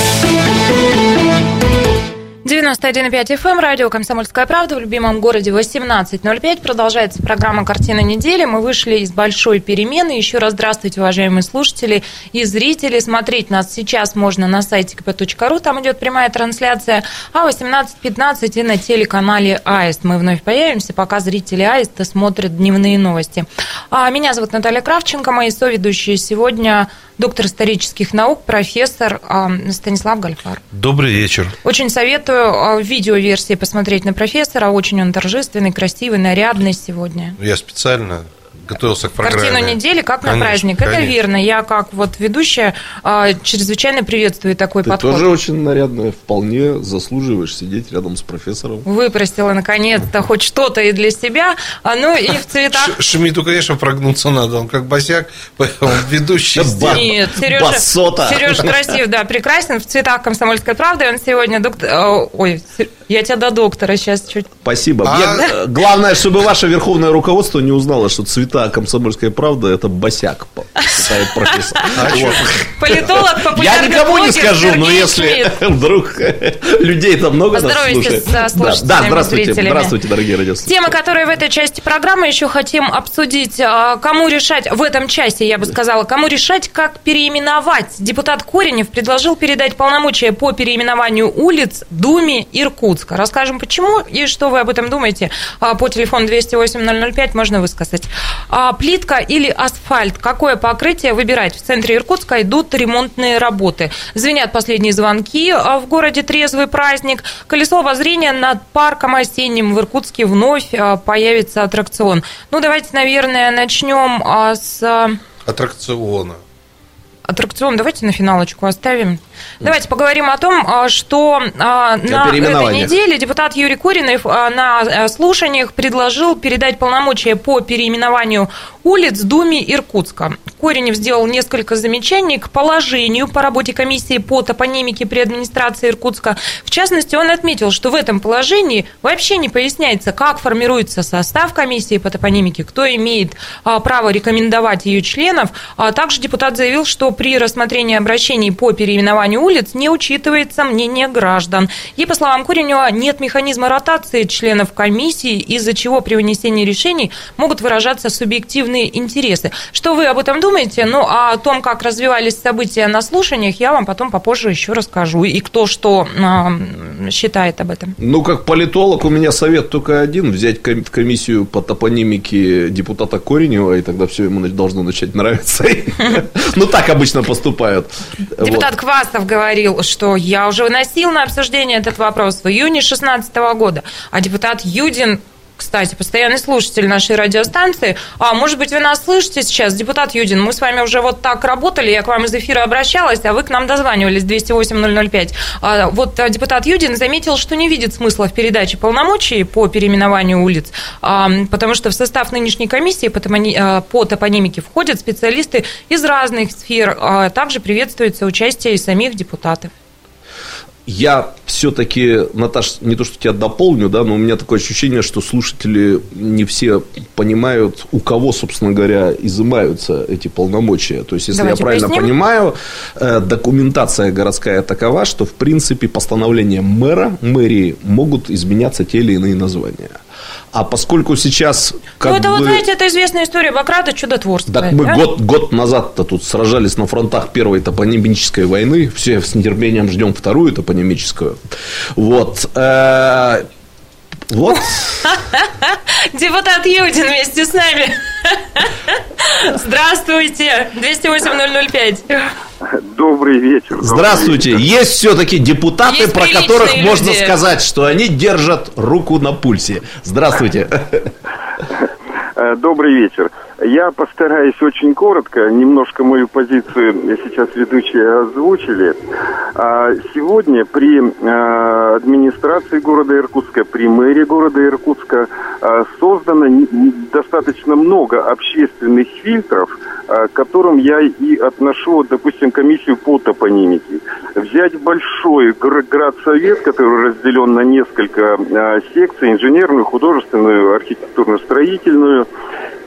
91,5 FM, радио «Комсомольская правда» в любимом городе 18.05. Продолжается программа «Картина недели». Мы вышли из большой перемены. Еще раз здравствуйте, уважаемые слушатели и зрители. Смотреть нас сейчас можно на сайте kp.ru, там идет прямая трансляция, а 18.15 и на телеканале АИСТ. Мы вновь появимся, пока зрители АИСТа смотрят дневные новости. А, Меня зовут Наталья Кравченко, мои соведущие сегодня доктор исторических наук, профессор а, Станислав Гальфар. Добрый вечер. Очень советую а, в видеоверсии посмотреть на профессора. Очень он торжественный, красивый, нарядный сегодня. Я специально готовился к программе. Картину недели как на Конечно, праздник. Это конечно. верно. Я как вот ведущая а, чрезвычайно приветствую такой Ты подход. тоже очень нарядная, вполне заслуживаешь сидеть рядом с профессором. Выпростила наконец-то хоть что-то и для себя. А, ну и в цветах. Шмидту, конечно, прогнуться надо. Он как босяк, поэтому ведущий здесь. Нет, Сережа, Басота. Сережа красив, да, прекрасен. В цветах комсомольской правды он сегодня доктор... э, Ой, я тебя до доктора сейчас чуть... Спасибо. А- главное, чтобы ваше верховное руководство не узнало, что цвета комсомольская правда это босяк. Вот. Политолог, Я никому не скажу, но если вдруг людей там много нас Поздоровайся слушает. Да, Да, здравствуйте, здравствуйте, дорогие радиослушатели. Тема, которую в этой части программы еще хотим обсудить, а, кому решать, в этом часе, я бы сказала, кому решать, как переименовать. Депутат Коренев предложил передать полномочия по переименованию улиц Думе Иркутска. Расскажем, почему и что вы об этом думаете. А, По телефону 208-005 можно высказать. А, Плитка или асфальт? Какое покрытие выбирать? В центре Иркутска идут ремонтные работы. Звенят последние звонки. а, В городе трезвый праздник. Колесо обозрения над парком осенним в Иркутске вновь а, появится аттракцион. Ну, давайте, наверное, начнем с Аттракциона. Аттракцион. Давайте на финалочку оставим. Давайте поговорим о том, а, что а, на этой неделе депутат Юрий Куринов а, на а, слушаниях предложил передать полномочия по переименованию улиц Думе Иркутска. Коренев сделал несколько замечаний к положению по работе комиссии по топонимике при администрации Иркутска. В частности, он отметил, что в этом положении вообще не поясняется, как формируется состав комиссии по топонимике, кто имеет право рекомендовать ее членов. Также депутат заявил, что при рассмотрении обращений по переименованию улиц не учитывается мнение граждан. И, по словам Куренева, нет механизма ротации членов комиссии, из-за чего при вынесении решений могут выражаться субъективные интересы. Что вы об этом думаете? Ну, а о том, как развивались события на слушаниях, я вам потом попозже еще расскажу. И кто что а, считает об этом. Ну, как политолог, у меня совет только один. Взять комиссию по топонимике депутата Коренева, и тогда все ему должно начать нравиться. Ну, так обычно поступают. Депутат Квасов говорил, что я уже выносил на обсуждение этот вопрос в июне 2016 года, а депутат Юдин кстати, постоянный слушатель нашей радиостанции. А может быть, вы нас слышите сейчас, депутат Юдин? Мы с вами уже вот так работали, я к вам из эфира обращалась, а вы к нам дозванивались 208-005. А вот а, депутат Юдин заметил, что не видит смысла в передаче полномочий по переименованию улиц, а, потому что в состав нынешней комиссии по, топони- а, по топонимике входят специалисты из разных сфер. А Также приветствуется участие и самих депутатов. Я все-таки, Наташ, не то, что тебя дополню, да, но у меня такое ощущение, что слушатели не все понимают, у кого, собственно говоря, изымаются эти полномочия. То есть, если Давайте я правильно поясним. понимаю, э, документация городская такова, что, в принципе, постановлением мэра, мэрии могут изменяться те или иные названия. А поскольку сейчас... Как ну, это вот, бы- знаете, это известная история Бократа чудотворства. Так мы да? год, год назад-то тут сражались на фронтах первой топонимической войны. Все с нетерпением ждем вторую топонимическую. Вот. Вот. Депутат Юдин вместе с нами. Здравствуйте. 208-005. Добрый вечер. Здравствуйте. Есть все-таки депутаты, Есть про которых люди. можно сказать, что они держат руку на пульсе. Здравствуйте. Добрый вечер. Я постараюсь очень коротко, немножко мою позицию сейчас ведущие озвучили. А, Сегодня при э, администрации города Иркутска, при мэрии города Иркутска э, создано достаточно много общественных фильтров, э, к которым я и отношу, допустим, комиссию по топонимике. Взять большой гр- градсовет, который разделен на несколько секций, инженерную, художественную, архитектурно-строительную,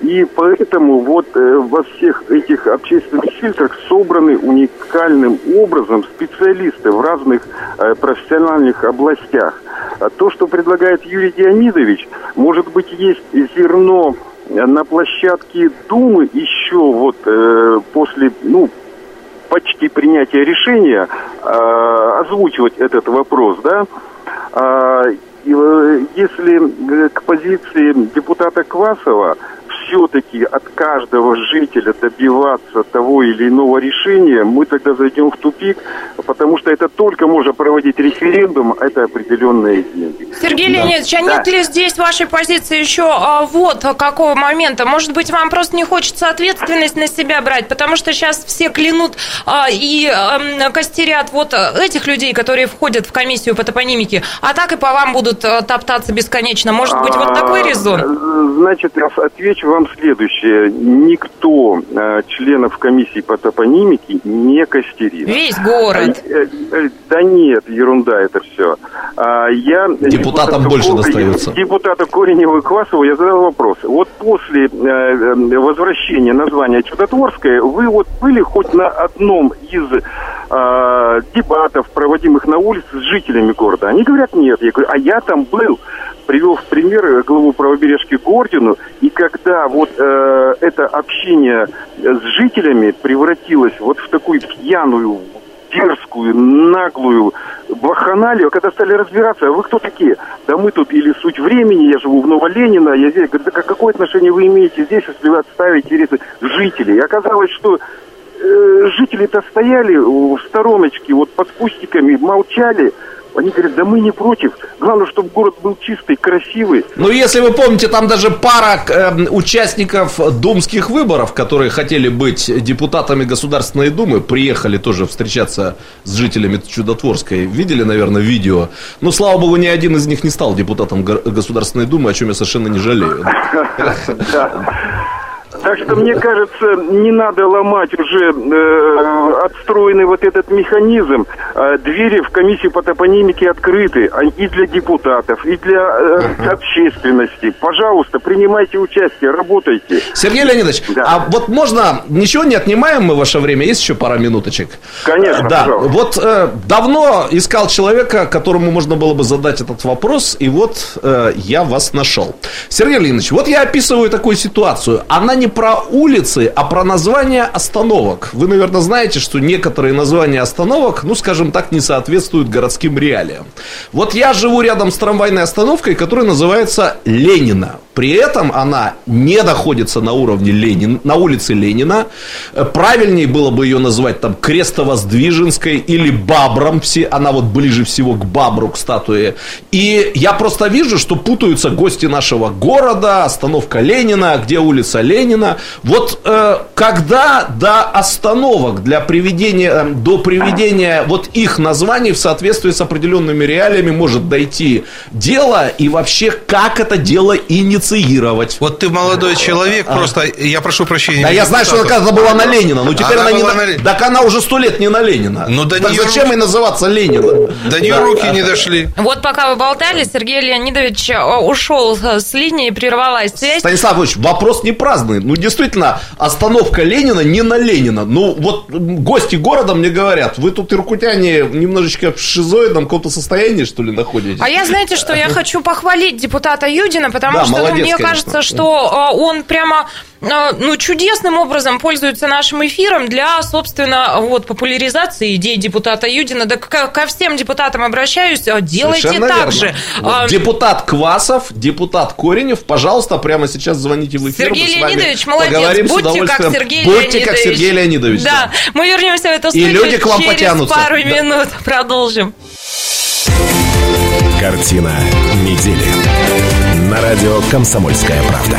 и поэтому вот э, во всех этих общественных фильтрах собраны уникальным образом специалисты в разных э, профессиональных областях. А то, что предлагает Юрий Леонидович, может быть, есть зерно э, на площадке Думы еще вот э, после, ну, почти принятия решения э, озвучивать этот вопрос, да. А, э, если э, к позиции депутата Квасова, все-таки от каждого жителя добиваться того или иного решения, мы тогда зайдем в тупик, потому что это только можно проводить референдум, а это определенные деньги. Сергей Да. Леонидович, а Да. нет ли здесь вашей позиции еще а, вот какого момента? Может быть, вам просто не хочется ответственность на себя брать, потому что сейчас все клянут а, и ам, костерят вот этих людей, которые входят в комиссию по топонимике, а так и по вам будут а, топтаться бесконечно. Может быть, вот такой А, резон? Значит, я отвечу вам следующее. Никто э, членов комиссии по топонимике не костерит. Весь город. Э, э, Да нет, ерунда это все. Я Депутатам депутату больше Ко- достается. Депутату Кореневу и Квасову я задал вопрос. Вот после э, э, возвращения названия Чудотворское, вы вот были хоть на одном из э, дебатов, проводимых на улице с жителями города? Они говорят, нет. Я говорю, а я там был. Привел в пример э, главу правобережки Гордину, и когда вот э, это общение с жителями превратилось вот в такую пьяную, дерзкую, наглую баханалию, когда стали разбираться, а вы кто такие? Да мы тут или суть времени, я живу в Новоленина, я здесь, да какое отношение вы имеете здесь, если вы отставите интересы жителей? И оказалось, что э, жители-то стояли в стороночке, вот под кустиками, молчали, они говорят, да мы не против. Главное, чтобы город был чистый, красивый. Ну, если вы помните, там даже пара э, участников думских выборов, которые хотели быть депутатами Государственной Думы, приехали тоже встречаться с жителями Чудотворской. Видели, наверное, видео. Ну, слава богу, ни один из них не стал депутатом Го- Государственной Думы, о чем я совершенно не жалею. Так что, мне кажется, не надо ломать уже э, отстроенный вот этот механизм. Э, двери в комиссию по топонимике открыты а и для депутатов, и для э, общественности. Пожалуйста, принимайте участие, работайте. Сергей Леонидович, а вот можно, ничего не отнимаем мы ваше время, есть еще пара минуточек? Конечно, Да, пожалуйста. вот э, давно искал человека, которому можно было бы задать этот вопрос, и вот э, я вас нашел. Сергей Леонидович, вот я описываю такую ситуацию. Она не про улицы, а про название остановок. Вы, наверное, знаете, что некоторые названия остановок, ну, скажем так, не соответствуют городским реалиям. Вот я живу рядом с трамвайной остановкой, которая называется Ленина. При этом она не находится на уровне Ленин, на улице Ленина. Правильнее было бы ее назвать там Крестово-Сдвиженской или Бабром. Она вот ближе всего к Бабру, к статуе. И я просто вижу, что путаются гости нашего города, остановка Ленина, где улица Ленина. Вот э, когда до остановок для приведения, э, до приведения вот их названий в соответствии с определенными реалиями может дойти дело и вообще как это дело инициировать. Вот ты молодой человек, просто я прошу прощения. Да я знаю, что она когда-то была на Ленина, но теперь она, не была на... на Так она уже сто лет не на Ленина. Ну, до так нее зачем руки- и называться Ленина? До нее руки не дошли. Вот пока вы болтали, Сергей Леонидович э, ушел с линии, прервалась связь. Станислав Ильич, вопрос не праздный. Ну, действительно, остановка Ленина не на Ленина. Ну, вот гости города мне говорят, вы тут, иркутяне, немножечко в шизоидном каком-то состоянии, что ли, находитесь? А я, знаете, что я хочу похвалить депутата Юдина, потому Да, что ну, молодец, мне конечно. кажется, что э, он прямо ну, чудесным образом пользуется нашим эфиром для, собственно, вот, популяризации идей депутата Юдина. Да ко, ко всем депутатам обращаюсь, э, делайте Совершенно так верно. же. Вот Депутат Квасов, депутат Коренев, пожалуйста, прямо сейчас звоните в эфир. Сергей Леонидович, молодец. поговорим Будьте как. Сергей Будьте Леонидович. как Сергей Леонидович. Да, мы вернемся в эту И студию люди к вам через потянутся. пару Да. минут. Продолжим. Картина недели. На радио «Комсомольская правда».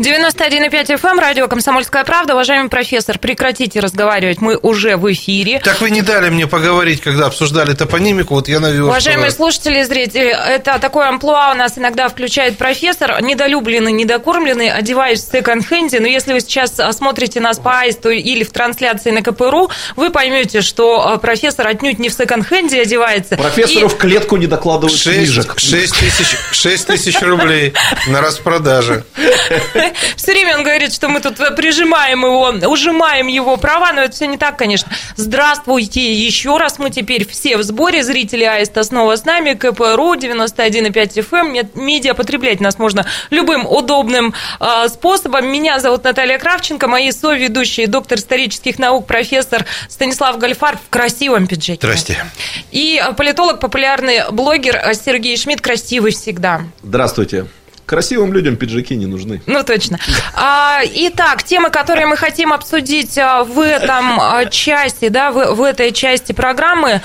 91,5 FM, эм, радио «Комсомольская правда». Уважаемый профессор, прекратите разговаривать, мы уже в эфире. Так вы не дали мне поговорить, когда обсуждали топонимику, вот я навел. Уважаемые что- слушатели и зрители, это такое амплуа у нас иногда включает профессор. Недолюбленный, недокормленный, одеваюсь в секонд-хенде. Но если вы сейчас смотрите нас по аисту или в трансляции на КПРУ, вы поймете, что а, профессор отнюдь не в секонд-хенде одевается. Профессору И- в клетку не докладывают Шесть, книжек. шесть тысяч, шесть тысяч рублей на распродаже. Все время он говорит, что мы тут прижимаем его, ужимаем его права, но это все не так, конечно. Здравствуйте еще раз, мы теперь все в сборе, зрители Аиста снова с нами, КПРУ, 91,5 FM, медиа потреблять нас можно любым удобным э, способом. Меня зовут Наталья Кравченко, мои соведущие, доктор исторических наук, профессор Станислав Гальфар в красивом пиджаке. Здрасте. И политолог, популярный блогер Сергей Шмидт, красивый всегда. Здравствуйте. Красивым людям пиджаки не нужны. Ну, точно. А, итак, темы, которые мы хотим обсудить а, в этом а, части, да, в, в этой части программы.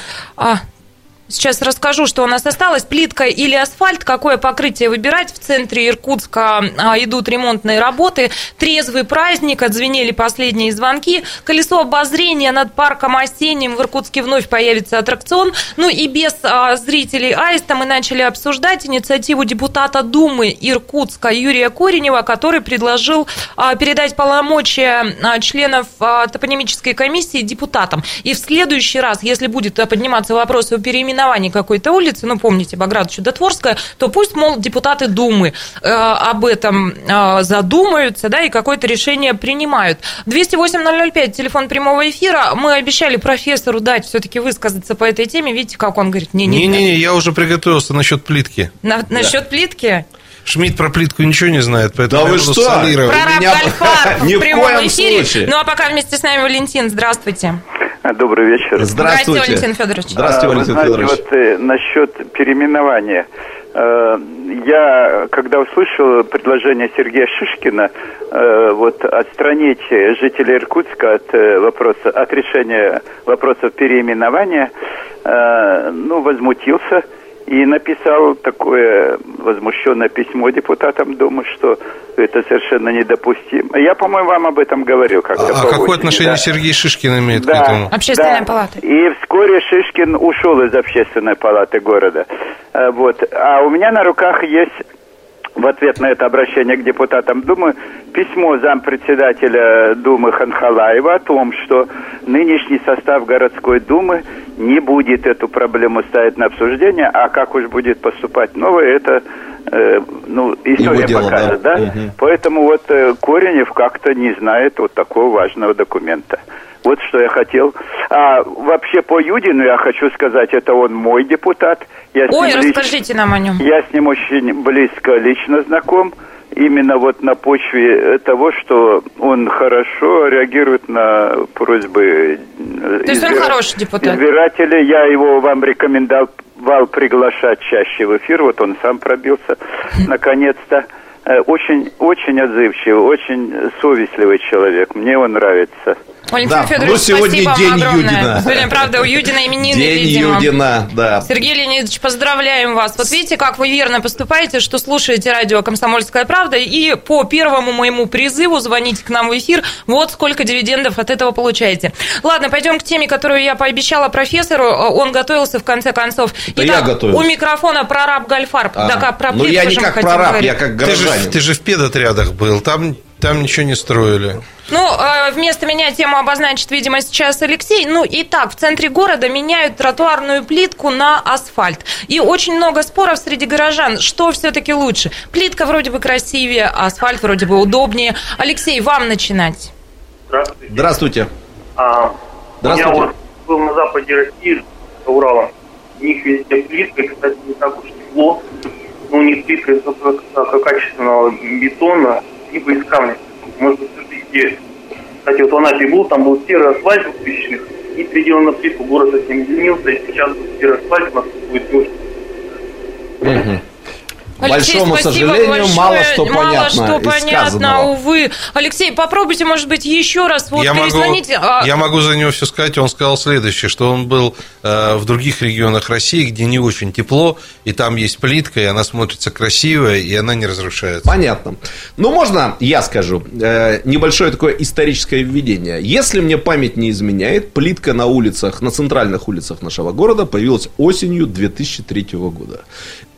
Сейчас расскажу, что у нас осталось. Плитка или асфальт, какое покрытие выбирать. В центре Иркутска а, идут ремонтные работы. Трезвый праздник, отзвенели последние звонки. Колесо обозрения над парком осенним в Иркутске вновь появится аттракцион. Ну и без а, зрителей Аиста мы начали обсуждать инициативу депутата Думы Иркутска Юрия Коренева, который предложил а, передать полномочия а, членов топонимической комиссии депутатам. И в следующий раз, если будет подниматься вопрос о переименовании переименовании какой-то улицы, ну, помните, Баграт Чудотворская, то пусть, мол, депутаты Думы э, об этом э, задумаются, да, и какое-то решение принимают. 208-005, телефон прямого эфира. Мы обещали профессору дать все-таки высказаться по этой теме. Видите, как он говорит? Не-не-не, я уже приготовился насчет плитки. На, да. Насчет плитки? Шмидт про плитку ничего не знает, поэтому да я вы буду что? Про раб Гальфар в прямом эфире. Случае. Ну, а пока вместе с нами Валентин. Здравствуйте. Добрый вечер. Здравствуйте. Здравствуйте, Валентин Федорович. Здравствуйте, Валентин Вы знаете, Федорович. вот э, насчет переименования. Э, я, когда услышал предложение Сергея Шишкина э, вот отстранить жителей Иркутска от э, вопроса, от решения вопросов переименования, э, ну, возмутился и написал такое возмущенное письмо депутатам Думы, что это совершенно недопустимо. Я, по-моему, вам об этом говорил как-то. А, по какое осени, отношение да. Сергей Шишкин имеет Да. к этому? Общественная Да. палата. И вскоре Шишкин ушел из общественной палаты города. Э, Вот. А у меня на руках есть в ответ на это обращение к депутатам Думы письмо зампредседателя Думы Ханхалаева о том, что нынешний состав городской Думы не будет эту проблему ставить на обсуждение, а как уж будет поступать новое, это э, ну, история дело, покажет, да. да? Мгм. Поэтому вот э, Коренев как-то не знает вот такого важного документа. Вот что я хотел. А вообще по Юдину я хочу сказать, это он мой депутат. Я Ой, ним лич- расскажите нам о нем. я с ним очень близко лично знаком. Именно вот на почве того, что он хорошо реагирует на просьбы э, То есть он хороший депутат? избирателей. Я его вам рекомендовал приглашать чаще в эфир. Вот он сам пробился, наконец-то. Э, Очень, очень отзывчивый, очень совестливый человек. Мне он нравится. Валентин Да, Федорович, ну, сегодня спасибо день вам огромное. Юдина. Сегодня, правда, у Юдина именины, День видимо. Юдина, да. Сергей Леонидович, поздравляем вас. Вот видите, как вы верно поступаете, что слушаете радио «Комсомольская правда», и по первому моему призыву звоните к нам в эфир. Вот сколько дивидендов от этого получаете. Ладно, пойдем к теме, которую я пообещала профессору. Он готовился, в конце концов. Это я готовился. у микрофона прораб Гальфар. А, Да, как про ну, я не как прораб, говорить. я как Ты же, горожанин. ты же в педотрядах был, там, там ничего не строили. Ну, э, вместо меня тему обозначит, видимо, сейчас Алексей. Ну, и так, в центре города меняют тротуарную плитку на асфальт. И очень много споров среди горожан, что все-таки лучше. Плитка вроде бы красивее, а асфальт вроде бы удобнее. Алексей, вам начинать. Здравствуйте. Здравствуйте. А, Здравствуйте. Я вот был на западе России, за Уралом. У них везде плитка, кстати, не так уж тепло. Но у них плитка из высококачественного бетона, либо из камня. Может быть, все-таки... Кстати, вот в Анапе был, там был серый асфальт в 2000 и переделан на плитку. Город этим изменился, и сейчас серый асфальт у нас будет дождь. Алексей, Большому спасибо сожалению, большое. мало что Мало понятно что из понятно, увы. Алексей, попробуйте, может быть, еще раз вот я, могу, перезвоните. А, я могу за него все сказать. Он сказал следующее, что он был э, в других регионах России, где не очень тепло, и там есть плитка, и она смотрится красиво, и она не разрушается. Понятно. Ну, можно я скажу? Э, небольшое такое историческое введение. Если мне память не изменяет, плитка на улицах, на центральных улицах нашего города появилась осенью 2003 года.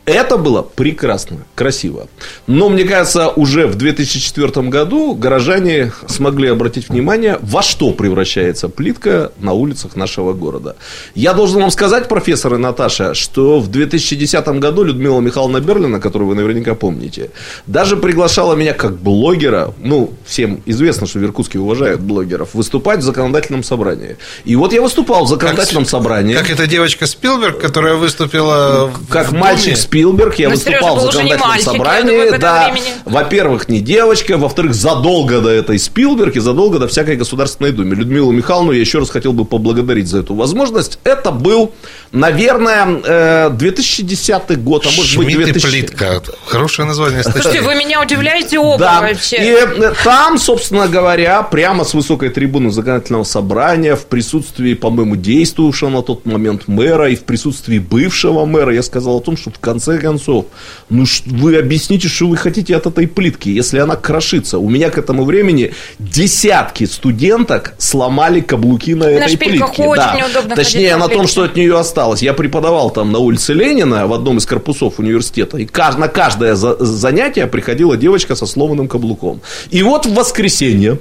Это было прекрасно, красиво. Но, мне кажется, уже в 2004 году горожане смогли обратить внимание, во что превращается плитка на улицах нашего города. Я должен вам сказать, профессор и Наташа, что в 2010 году Людмила Михайловна Берлина, которую вы наверняка помните, даже приглашала меня как блогера, ну, всем известно, что в Иркутске уважают блогеров, выступать в законодательном собрании. И вот я выступал в законодательном как, собрании. Как эта девочка Спилберг, которая выступила Как мальчик Спилберг Спилберг, я Но выступал Сережа в законодательном мальчик, собрании. думаю, да, во-первых, не девочка, во-вторых, задолго до этой Спилберг и задолго до всякой Государственной Думы. Людмилу Михайловну я еще раз хотел бы поблагодарить за эту возможность. Это был, наверное, э, 2010 год, а может быть, Шмидт и 2000... плитка. Хорошее название. Слушайте, вы меня удивляете оба Да, вообще. и э, там, собственно говоря, прямо с высокой трибуны законодательного собрания, в присутствии, по-моему, действовавшего на тот момент мэра и в присутствии бывшего мэра, я сказал о том, что в конце концов, ну вы объясните, что вы хотите от этой плитки, если она крошится. У меня к этому времени десятки студенток сломали каблуки на, этой шпильках плитке. очень Да. неудобно Точнее, по на том, что от нее осталось. Я преподавал там на улице Ленина в одном из корпусов университета, и на каждое за- занятие приходила девочка со сломанным каблуком. И вот в воскресенье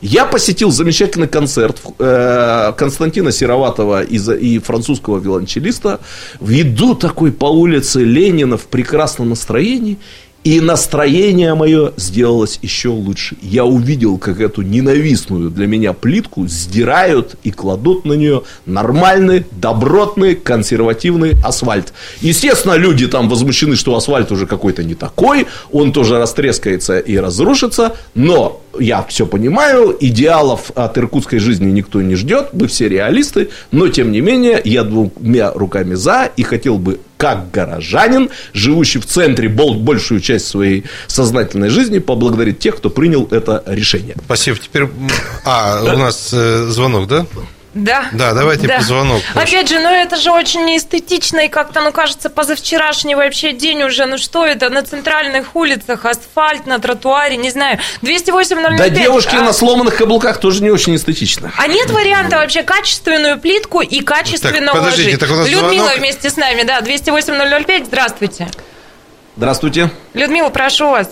я посетил замечательный концерт э, Константина Сероватова и французского виолончелиста. Иду такой по улице Ленина в прекрасном настроении. И настроение мое сделалось еще лучше. Я увидел, как эту ненавистную для меня плитку сдирают и кладут на нее нормальный, добротный, консервативный асфальт. Естественно, люди там возмущены, что асфальт уже какой-то не такой, он тоже растрескается и разрушится, но я все понимаю, идеалов от иркутской жизни никто не ждет, мы все реалисты, но тем не менее я двумя руками за и хотел бы как горожанин, живущий в центре бол- большую часть своей сознательной жизни, поблагодарить тех, кто принял это решение. Спасибо. Теперь... А, у нас э, звонок, да? Да. Да, давайте Да. по звонок. Опять же, ну это же очень неэстетично и как-то, ну кажется, позавчерашний вообще день уже, ну что это, на центральных улицах, асфальт на тротуаре, не знаю, 208 Да девушки на сломанных каблуках тоже не очень эстетично. А нет варианта вообще качественную плитку и качественно Так, подождите, уложить? так у нас Людмила звонок. вместе с нами, да, 208-005, здравствуйте. Здравствуйте. Людмила, прошу вас.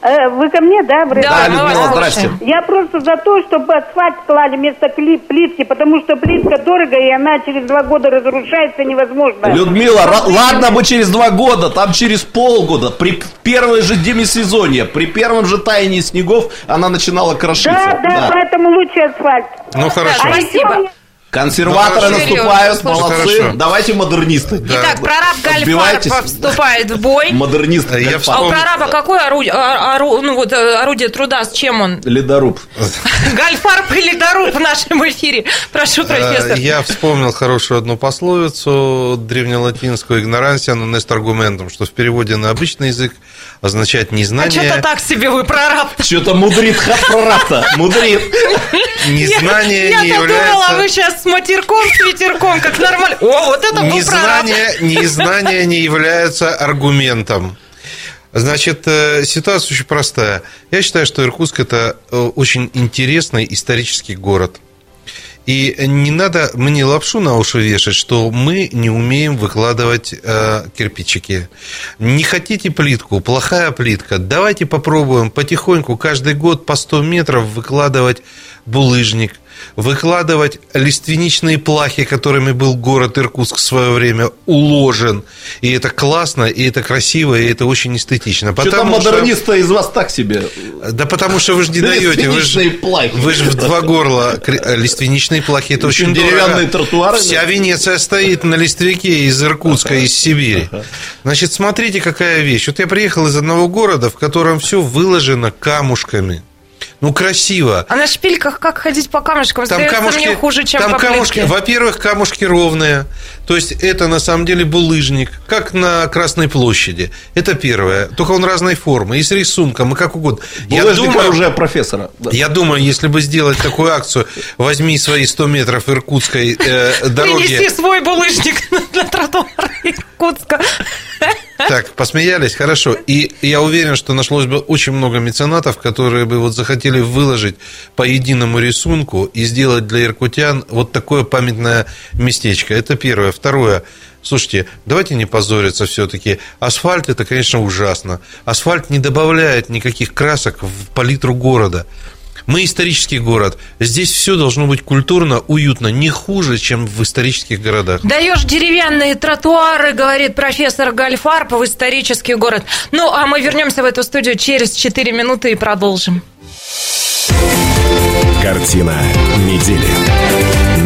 Э, Вы ко мне, да? Брат? Да, Да, Людмила, здрасте. Я просто за то, чтобы асфальт клали вместо плитки, потому что плитка дорого, и она через два года разрушается невозможно. Людмила, ра- ладно бы через два года, там через полгода, при первой же демисезонье, при первом же таянии снегов она начинала крошиться. Да, да, Да. поэтому лучше асфальт. Ну, хорошо. А еще Спасибо. Консерваторы Ну, наступают, Серьезно, молодцы. хорошо. Давайте модернисты. Итак, прораб. Гальфарб вступает в бой. Модернист. Я. А у прораба какое орудие, ну, вот, э, орудие труда, с чем он? Ледоруб. Гальфарб или Доруб в нашем эфире? Прошу, профессор. Э, Я вспомнил хорошую одну пословицу древнелатинскую «ignorantia non est argumentum», что в переводе на обычный язык означает А незнание. что-то так себе вы прораб. Что-то мудрит хат прораб-то. Мудрит. Незнание я, не думала, является... вы сейчас с матерком, с ветерком, как нормально. О, вот это был прораб. Незнание, незнание не является аргументом. Значит, э, ситуация очень простая. Я считаю, что Иркутск – это э, очень интересный исторический город. И не надо мне лапшу на уши вешать, что мы не умеем выкладывать э, кирпичики. Не хотите плитку, плохая плитка. Давайте попробуем потихоньку каждый год по 100 метров выкладывать булыжник, выкладывать лиственничные плахи, которыми был город Иркутск в свое время уложен. И это классно, и это красиво, и это очень эстетично. Потому что- модерниста из вас так себе. Да потому что вы же не даете. Вы же, плахи. вы же в два горла э, лиственничные плахи. Это очень деревянные дорого. тротуары, Вся? Венеция стоит на листвяке из Иркутска, из Сибири. Значит, смотрите, какая вещь. Вот я приехал из одного города, в котором все выложено камушками. Ну, красиво. А на шпильках как ходить по камушкам? Там камушки, хуже, чем там камушки, во-первых, камушки ровные, то есть это на самом деле булыжник, как на Красной площади. Это первое. Только он разной формы, и с рисунком, и как угодно. Я Булыжник думаю, оружия профессора. Да. я думаю, если бы сделать такую акцию, возьми свои 100 метров иркутской э, дороги. Принеси свой булыжник для тротуара Иркутска. Так, посмеялись, хорошо. И я уверен, что нашлось бы очень много меценатов, которые бы вот захотели выложить по единому рисунку и сделать для иркутян вот такое памятное местечко. Это первое. Второе. Слушайте, давайте не позориться все-таки. Асфальт это, конечно, ужасно. Асфальт не добавляет никаких красок в палитру города. Мы исторический город. Здесь все должно быть культурно, уютно, не хуже, чем в исторических городах. Даешь деревянные тротуары, говорит профессор Гальфарб в исторический город. Ну, а мы вернемся в эту студию через 4 минуты и продолжим. Картина недели.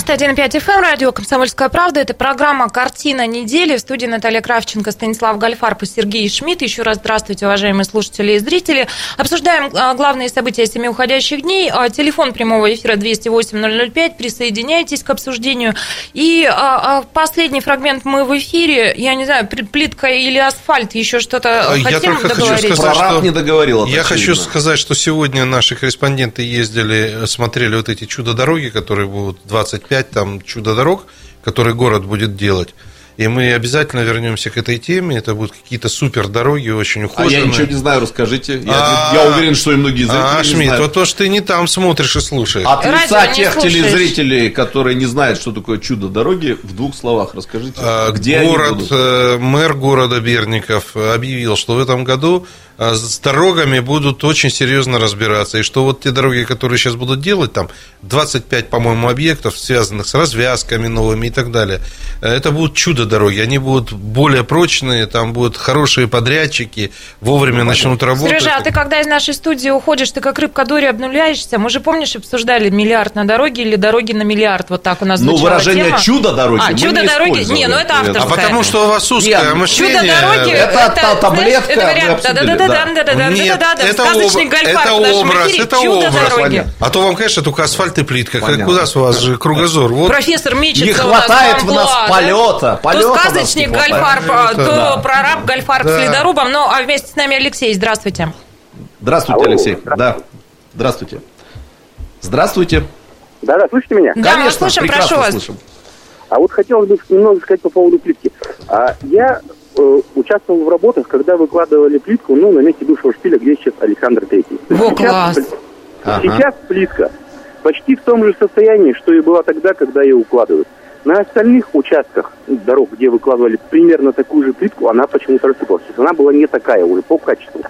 91,5 FM, радио «Комсомольская правда». Это программа «Картина недели». В студии Наталья Кравченко, Станислав Гальфарб и Сергей Шмидт. Еще раз здравствуйте, уважаемые слушатели и зрители. Обсуждаем а, главные события семи уходящих дней. А, телефон прямого эфира 208-005. Присоединяйтесь к обсуждению. И а, последний фрагмент мы в эфире. Я не знаю, плитка или асфальт, еще что-то я только договорить? Хочу сказать, что... не договорил. Я хочу сказать, что сегодня наши корреспонденты ездили, смотрели вот эти чудо-дороги, которые будут 20 25 там чудо-дорог, которые город будет делать. И мы обязательно вернемся к этой теме. Это будут какие-то супер дороги, очень ухоженные. А я ничего не знаю, расскажите. Я, а, я уверен, что и многие зрители а, не Шмидт, знают. вот то, что ты не там смотришь и слушаешь. От лица тех телезрителей, которые не знают, что такое чудо дороги, в двух словах расскажите, а, где город, они будут? Э, мэр города Берников объявил, что в этом году а, с дорогами будут очень серьезно разбираться. И что вот те дороги, которые сейчас будут делать, там 25, по-моему, объектов, связанных с развязками новыми и так далее, э, это будут чудо-дороги. Они будут более прочные, там будут хорошие подрядчики, вовремя начнут работать. Сережа, а ты когда из нашей студии уходишь, ты как рыбка Дори обнуляешься? Мы же, помнишь, обсуждали миллиард на дороге или дороги на миллиард? Вот так у нас Ну, выражение тема. чудо-дороги А, чудо-дороги? Не, ну это авторское. А потому что у вас узкое Нет, мышление. Чудо-дороги, Это это, таблетка, знаешь, это вариант, да-да-да, да. Нет, это, образ, это образ. Чудо-дороги. А то вам, конечно, только асфальт и плитка. Куда у вас же кругозор? Вот. Профессор мечется Не хватает в нас да? полета. Полета То сказочник. Гальфарб, то да. прораб Гальфарб Да. с ледорубом. Ну, а вместе с нами Алексей. Здравствуйте. Здравствуйте, Алексей. Да. Здравствуйте. Здравствуйте. Да-да, слышите меня? Да, мы Конечно, слышим, прекрасно прошу вас. слышим. А вот хотелось бы немного сказать по поводу плитки. А, я э, участвовал в работах, когда выкладывали плитку, ну, на месте бывшего шпиля, где сейчас Александр Третий. Во, класс. Ага. Сейчас плитка почти в том же состоянии, что и была тогда, когда ее укладывают. На остальных участках дорог, где выкладывали примерно такую же плитку, она почему-то рассыпалась. То есть она была не такая уже по качеству.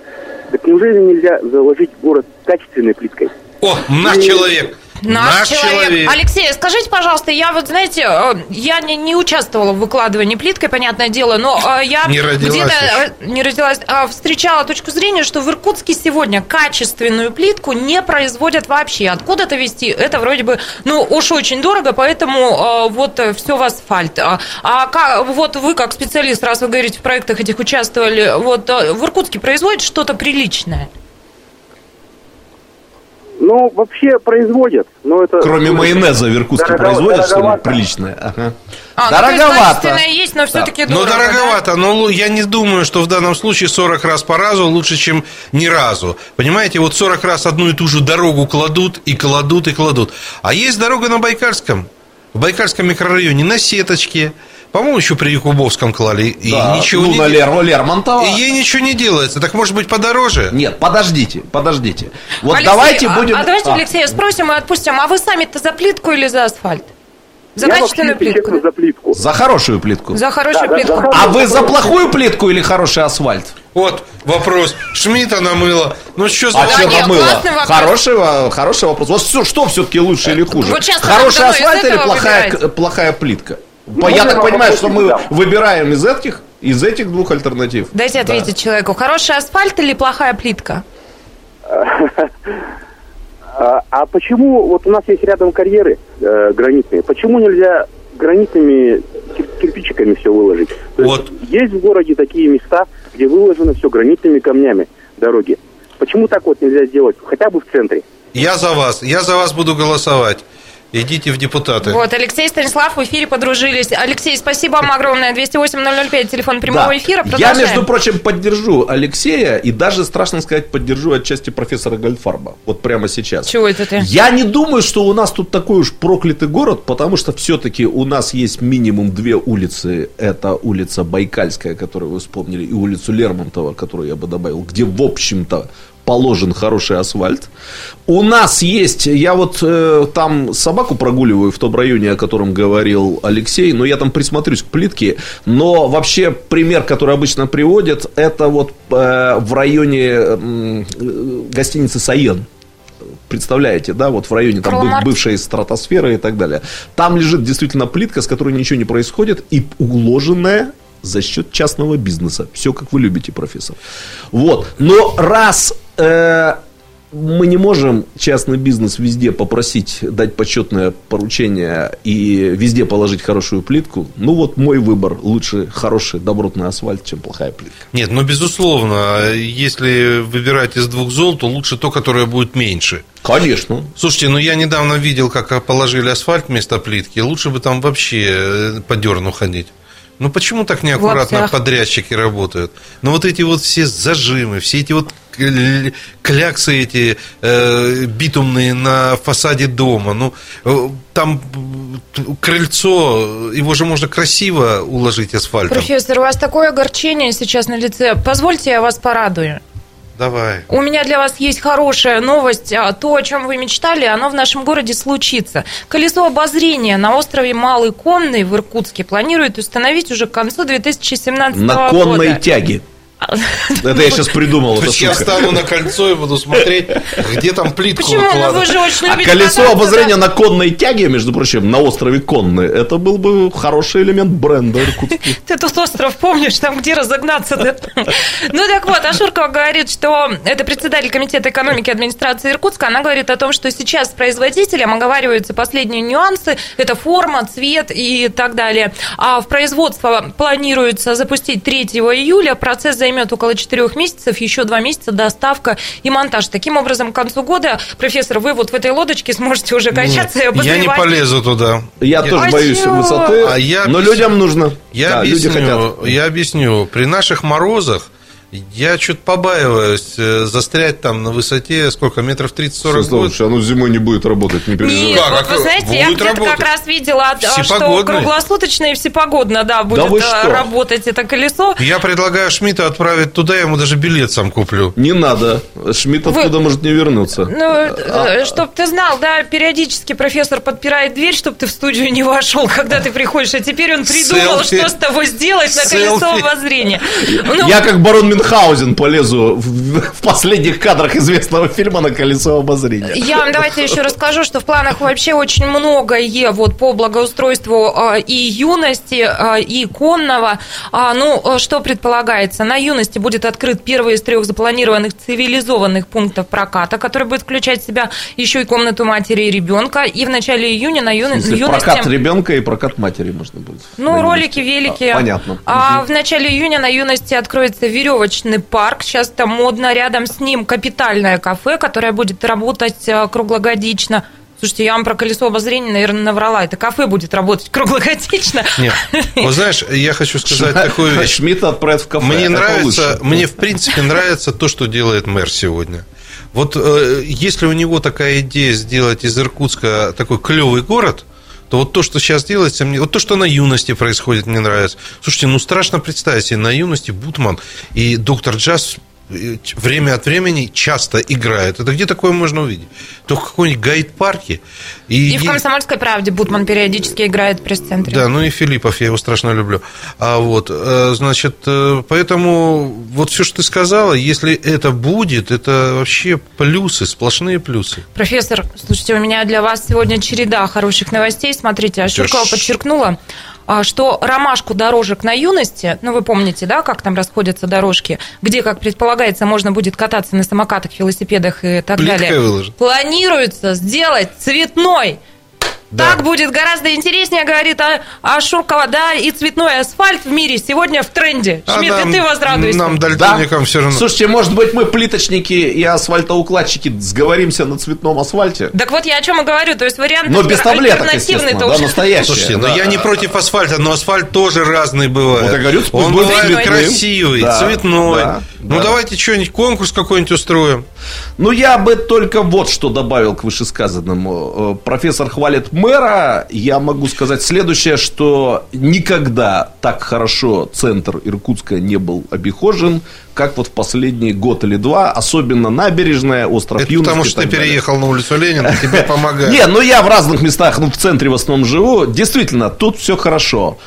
Так неужели нельзя заложить город качественной плиткой? О, наш И- человек. Наш, человек. Алексей, скажите, пожалуйста, я вот, знаете, э, я не, не участвовала в выкладывании плиткой, понятное дело, но э, я где-то э, не родилась, а встречала точку зрения, что в Иркутске сегодня качественную плитку не производят вообще. Откуда-то везти? Это вроде бы, ну, уж очень дорого, поэтому вот все в асфальт. А, а ка- вот вы как специалист, раз вы говорите, в проектах этих участвовали, вот в Иркутске производят что-то приличное? Ну, вообще производят, но это... Кроме майонеза в Иркутске Дорого- производят что-нибудь приличное? Ага. А, ну, есть Дороговато. качественное есть, но все-таки Ну, дорого. да? дороговато, но лу- я не думаю, что в данном случае 40 раз по разу лучше, чем ни разу. Понимаете, вот 40 раз одну и ту же дорогу кладут, и кладут, и кладут. А есть дорога на Байкальском, в Байкальском микрорайоне, на сеточке. По-моему, еще при Якубовском клали. И Да, ничего ну, не на Лер- Лермонтова. И ей ничего не делается. Так может быть подороже? Нет, подождите, подождите. Вот Алексей, давайте а- будем... А, давайте А, Алексея спросим и отпустим. А вы сами-то за плитку или за асфальт? За Я качественную плитку? честно, за плитку. За хорошую плитку. За хорошую Да, да, плитку. за А вы за плохую плитку или хороший асфальт? Вот вопрос. Шмидта намыло. Ну что за... А Да что нет, намыло? Хороший, хороший вопрос. Вот что, что все-таки лучше или хуже? Вот Хороший асфальт или плохая, плохая плитка? Ну, Я так понимаю, что мы да. выбираем из этих, из этих двух альтернатив. Дайте Да. ответить человеку. Хороший асфальт или плохая плитка? А, а почему, вот у нас есть рядом карьеры э, гранитные, почему нельзя гранитными кир- кирпичиками все выложить? То есть Вот. есть в городе такие места, где выложено все гранитными камнями дороги. Почему так вот нельзя сделать, хотя бы в центре? Я за вас. Я за вас буду голосовать. Идите в депутаты. Вот, Алексей Станислав в эфире подружились. Алексей, спасибо вам огромное. 208-005, телефон прямого Да. эфира. Я, Продолжаем. между прочим, поддержу Алексея и даже, страшно сказать, поддержу отчасти профессора Гольдфарба. Вот прямо сейчас. Чего это ты? Я не думаю, что у нас тут такой уж проклятый город, потому что все-таки у нас есть минимум две улицы. Это улица Байкальская, которую вы вспомнили, и улицу Лермонтова, которую я бы добавил, где, в общем-то, положен хороший асфальт. У нас есть, я вот э, там собаку прогуливаю в том районе, о котором говорил Алексей, но я там присмотрюсь к плитке. Но вообще пример, который обычно приводят, это вот э, в районе э, гостиницы Саен. Представляете, да, вот в районе там Карлмарт. бывшей стратосферы и так далее. Там лежит действительно плитка, с которой ничего не происходит, и уложенная за счет частного бизнеса. Все, как вы любите, профессор. Вот. Но раз э, мы не можем частный бизнес везде попросить дать почетное поручение и везде положить хорошую плитку, ну вот мой выбор. Лучше хороший добротный асфальт, чем плохая плитка. Нет, ну, безусловно, если выбирать из двух зол, то лучше то, которое будет меньше. Конечно. Слушайте, ну я недавно видел, как положили асфальт вместо плитки. Лучше бы там вообще э, по дерну ходить. Ну почему так неаккуратно подрядчики работают? Ну вот эти вот все зажимы, все эти вот кля- кляксы эти э, битумные на фасаде дома. Ну э, там крыльцо, его же можно красиво уложить асфальтом. Профессор, у вас такое огорчение сейчас на лице. Позвольте, я вас порадую. Давай. У меня для вас есть хорошая новость. А, То, о чем вы мечтали, оно в нашем городе случится. Колесо обозрения на острове Малый Конный в Иркутске планируют установить уже к концу 2017 На года. конной тяге. Это я сейчас придумал. То есть я встану на кольцо и буду смотреть, где там плитку Почему? Ну, вы же очень А любите колесо кататься, обозрения да? на конной тяге, между прочим, на острове Конный, это был бы хороший элемент бренда иркутский. Ты тут остров помнишь, там где разогнаться, да? Ну так вот, Ашуркова говорит, что это председатель комитета экономики администрации Иркутска, она говорит о том, что сейчас с производителем оговариваются последние нюансы, это форма, цвет и так далее. А в производство планируется запустить 3 июля, процесс займет около 4 месяцев, еще 2 месяца доставка и монтаж. Таким образом, к концу года, профессор, вы вот в этой лодочке сможете уже качаться и Я не полезу туда. Я тоже А боюсь чего? высоты, А я но объясню. людям нужно. Я Да, люди объясню, хотят. я объясню. При наших морозах я что-то побаиваюсь э, застрять там на высоте, сколько, метров 30-40 будет. Слушай, оно зимой не будет работать, не переживай. Нет, Как? вот А вы знаете, я будет где-то как раз видела, а, что круглосуточно и всепогодно, да, будет вы а, что? работать это колесо. Я предлагаю Шмидта отправить туда, я ему даже билет сам куплю. Не надо. Шмидт Вы- оттуда может не вернуться. Ну, чтобы ты знал, да, периодически профессор подпирает дверь, чтобы ты в студию не вошел, когда ты приходишь, а теперь он придумал, Селфи. что с тобой сделать на колесо Селфи. обозрения. Ну, Я как барон Мюнхгаузен полезу в, в последних кадрах известного фильма на колесо обозрения. Я вам давайте еще расскажу, что в планах вообще очень многое вот по благоустройству а, и юности, а, и конного. А, Ну, что предполагается? На юности будет открыт первый из трех запланированных цивилизованных пунктов проката, который будет включать в себя еще и комнату матери и ребенка. И в начале июня на В юно- смысле, юности... прокат ребенка и прокат матери можно будет. Ну, ролики, юности. велики. А, понятно. А в начале июня на юности откроется веревочный парк. Сейчас там модно. Рядом с ним капитальное кафе, которое будет работать а, круглогодично. Слушайте, я вам про колесо обозрения, наверное, наврала. Это кафе будет работать круглогодично. Нет. Вот знаешь, я хочу сказать такую вещь. Шмидта отправят в кафе. Мне Это нравится, лучше. мне в принципе нравится то, что делает мэр сегодня. Вот э, если у него такая идея сделать из Иркутска такой клевый город, то вот то, что сейчас делается, мне, вот то, что на юности происходит, мне нравится. Слушайте, ну страшно представить себе, на юности Бутман и доктор Джаз время от времени часто играют. Это где такое можно увидеть? Только в какой-нибудь гайд-парке. И в «Комсомольской правде» Бутман периодически играет в пресс-центре. Да, ну и Филиппов, я его страшно люблю. А вот, э, значит, э, поэтому вот все, что ты сказала, если это будет, это вообще плюсы, сплошные плюсы. Профессор, слушайте, у меня для вас сегодня череда хороших новостей. Смотрите, Ашуркова подчеркнула, что ромашку дорожек на юности, ну вы помните, да, как там расходятся дорожки, где, как предполагается, можно будет кататься на самокатах, велосипедах и так Плиткой далее. выложат. Планируется сделать цветной. Так будет гораздо интереснее, говорит а- Ашокова, да, и цветной асфальт в мире сегодня в тренде. А Шмидт, нам- и ты возрадуйся. Нам, дальтоникам, все равно. Слушайте, может быть, мы плиточники и асфальтоукладчики сговоримся на цветном асфальте? Так вот я о чем и говорю, то есть вариант Но без таблеток, альтернативный естественно, да, уже- настоящий. Слушайте, да. ну я не против асфальта, но асфальт тоже разный бывает. Вот я говорю, Он бывает красивый, Да, цветной. да, ну да. давайте что-нибудь, конкурс какой-нибудь устроим. Ну, я бы только вот что добавил к вышесказанному. Э, Профессор хвалит мэра. Я могу сказать следующее, что никогда так хорошо центр Иркутска не был обихожен, как вот в последний год или два, особенно набережная, остров Это потому что ты далее. переехал на улицу Ленина, тебе помогают. Не, ну я в разных местах, ну в центре в основном живу. Действительно, тут все хорошо.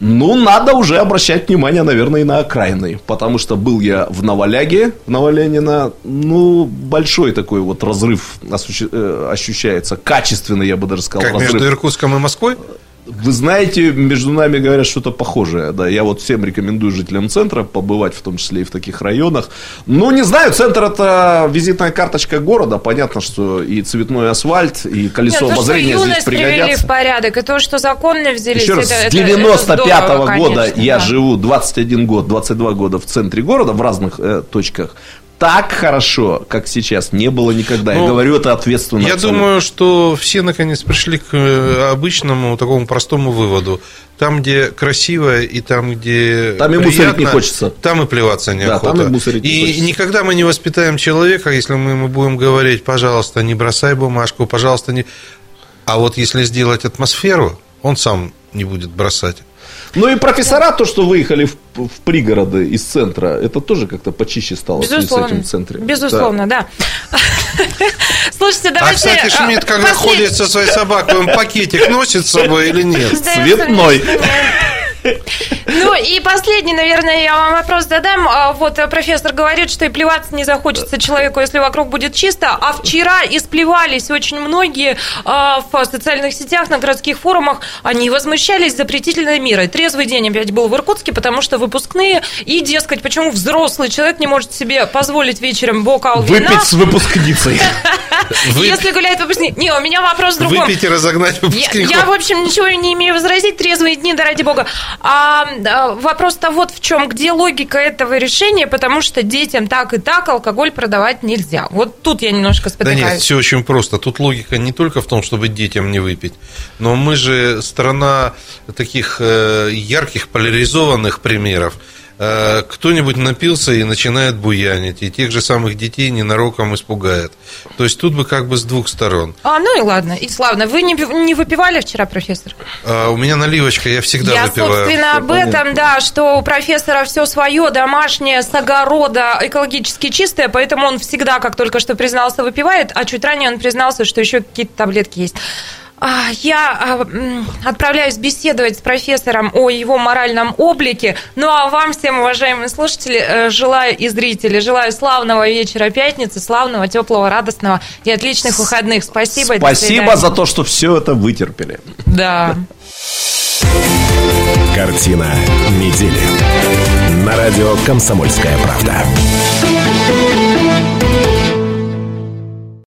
Ну, надо уже обращать внимание, наверное, и на окраины. Потому что был я в Новоляге, в Новоленина. Ну, большой такой вот разрыв э, ощущается. Качественный, я бы даже сказал, Как разрыв. между Иркутском и Москвой? Вы знаете, между нами говорят что-то похожее. Да, я вот всем рекомендую жителям центра побывать, в том числе и в таких районах. Ну, не знаю, центр это визитная карточка города. Понятно, что и цветной асфальт, и колесо Нет, то, что обозрения здесь юность привели пригодятся. в порядок, и то, что законно взялись, Еще раз, это, с это- 95 это здорово, года конечно, я да. живу 21 год, 22 года в центре города, в разных э, точках. Так хорошо, как сейчас, не было никогда. я Ну, говорю это ответственно. Я абсолютно. думаю, что все наконец пришли к э, обычному такому простому выводу. Там, где красиво и там, где Там и приятно, мусорить не хочется. Там и плеваться Да, неохота. там и мусорить не И хочется. никогда мы не воспитаем человека, если мы ему будем говорить, пожалуйста, не бросай бумажку, пожалуйста, не... А вот если сделать атмосферу, он сам не будет бросать. Ну и профессора, то, что выехали в, в пригороды из центра, это тоже как-то почище стало связи с Безусловно. этим в центре. Безусловно, да. Слушайте, А, давайте... кстати, а, Шмидт, когда послед- ходит со своей собакой, он пакетик носит с собой или нет? Цветной. Ну и последний, наверное, я вам вопрос задам. А, Вот э, профессор говорит, что и плеваться не захочется человеку, если вокруг будет чисто. А вчера исплевались очень многие а, в социальных сетях, на городских форумах. Они возмущались запретительной мерой. Трезвый день опять был в Иркутске, потому что выпускные. И, дескать, почему взрослый человек не может себе позволить вечером бокал вина, Выпить с выпускницей. Вы- если гуляет выпускник. Не, у меня вопрос в другом. Выпить и разогнать выпускников. я, в общем, ничего не имею возразить. Трезвые дни, да ради бога. А, вопрос-то вот в чем. Где логика этого решения? Потому что детям так и так алкоголь продавать нельзя. Вот тут я немножко Да спотыкаюсь. нет, все очень просто. Тут логика не только в том, чтобы детям не выпить, но мы же страна таких э, ярких поляризованных примеров. Э, Кто-нибудь напился и начинает буянить, и тех же самых детей ненароком испугает. То есть тут бы как бы с двух сторон. А, ну и ладно, и славно. Вы не, не выпивали вчера, профессор? А у меня наливочка, я всегда Я, выпиваю. собственно, об этом, да, что у профессора все свое, домашнее, с огорода, экологически чистое, поэтому он всегда, как только что признался, выпивает, а чуть ранее он признался, что еще какие-то таблетки есть. А, Я а, отправляюсь беседовать с профессором о его моральном облике. Ну а вам всем, уважаемые слушатели, э, желаю и зрители, желаю славного вечера пятницы, славного, теплого, радостного и отличных выходных. Спасибо. Спасибо за то, что все это вытерпели. Да. Картина недели. На радио «Комсомольская правда».